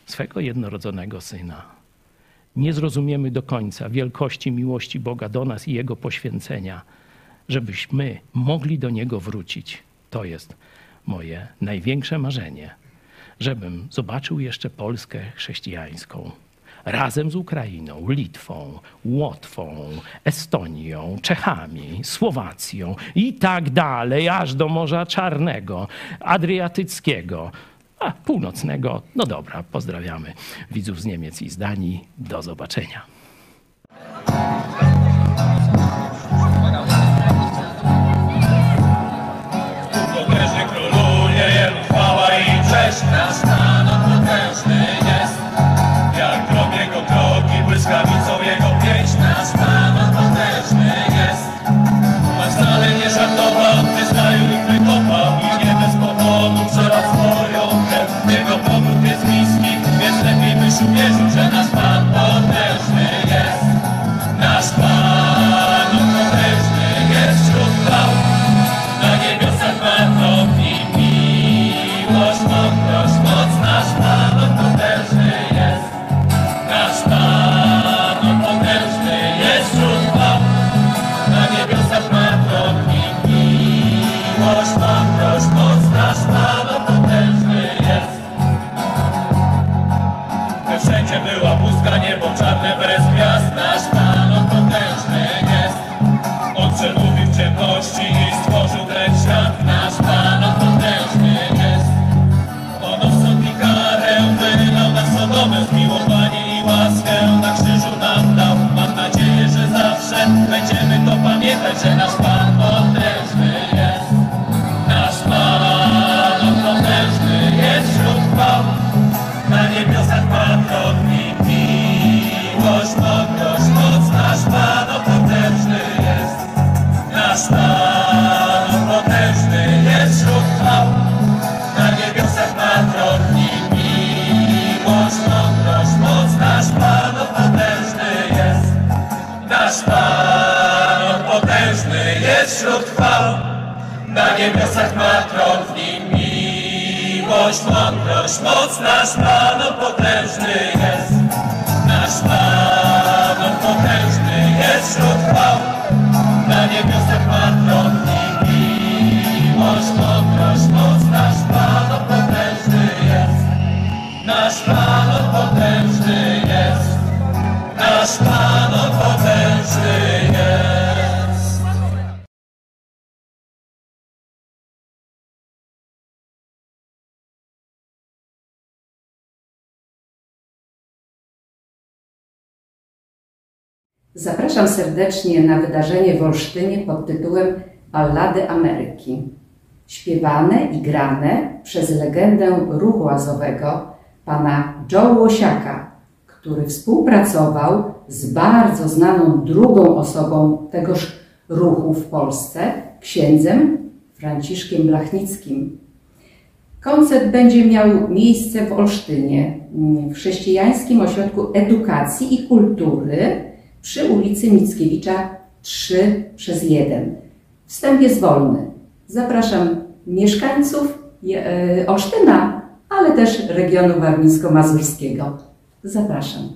swego jednorodzonego Syna. Nie zrozumiemy do końca wielkości miłości Boga do nas i Jego poświęcenia, żebyśmy mogli do Niego wrócić. To jest moje największe marzenie, żebym zobaczył jeszcze Polskę chrześcijańską razem z Ukrainą, Litwą, Łotwą, Estonią, Czechami, Słowacją i tak dalej, aż do Morza Czarnego, Adriatyckiego, a północnego. No dobra, pozdrawiamy widzów z Niemiec i z Danii. Do zobaczenia. chwała i cześć, nasz uwierzył, że nasz Pan potężny jest. Nasz Pan potężny jest wśród chwał. Na niebiosach ma i miłość, Zapraszam serdecznie na wydarzenie w Olsztynie pod tytułem Ballady Ameryki, śpiewane i grane przez legendę ruchu łazowego pana Joe Łosiaka, który współpracował z bardzo znaną drugą osobą tegoż ruchu w Polsce, księdzem Franciszkiem Blachnickim. Koncert będzie miał miejsce w Olsztynie, w chrześcijańskim ośrodku edukacji i kultury przy ulicy Mickiewicza 3 przez 1. Wstęp jest wolny. Zapraszam mieszkańców Olsztyna, ale też regionu warmińsko-mazurskiego. Zapraszam.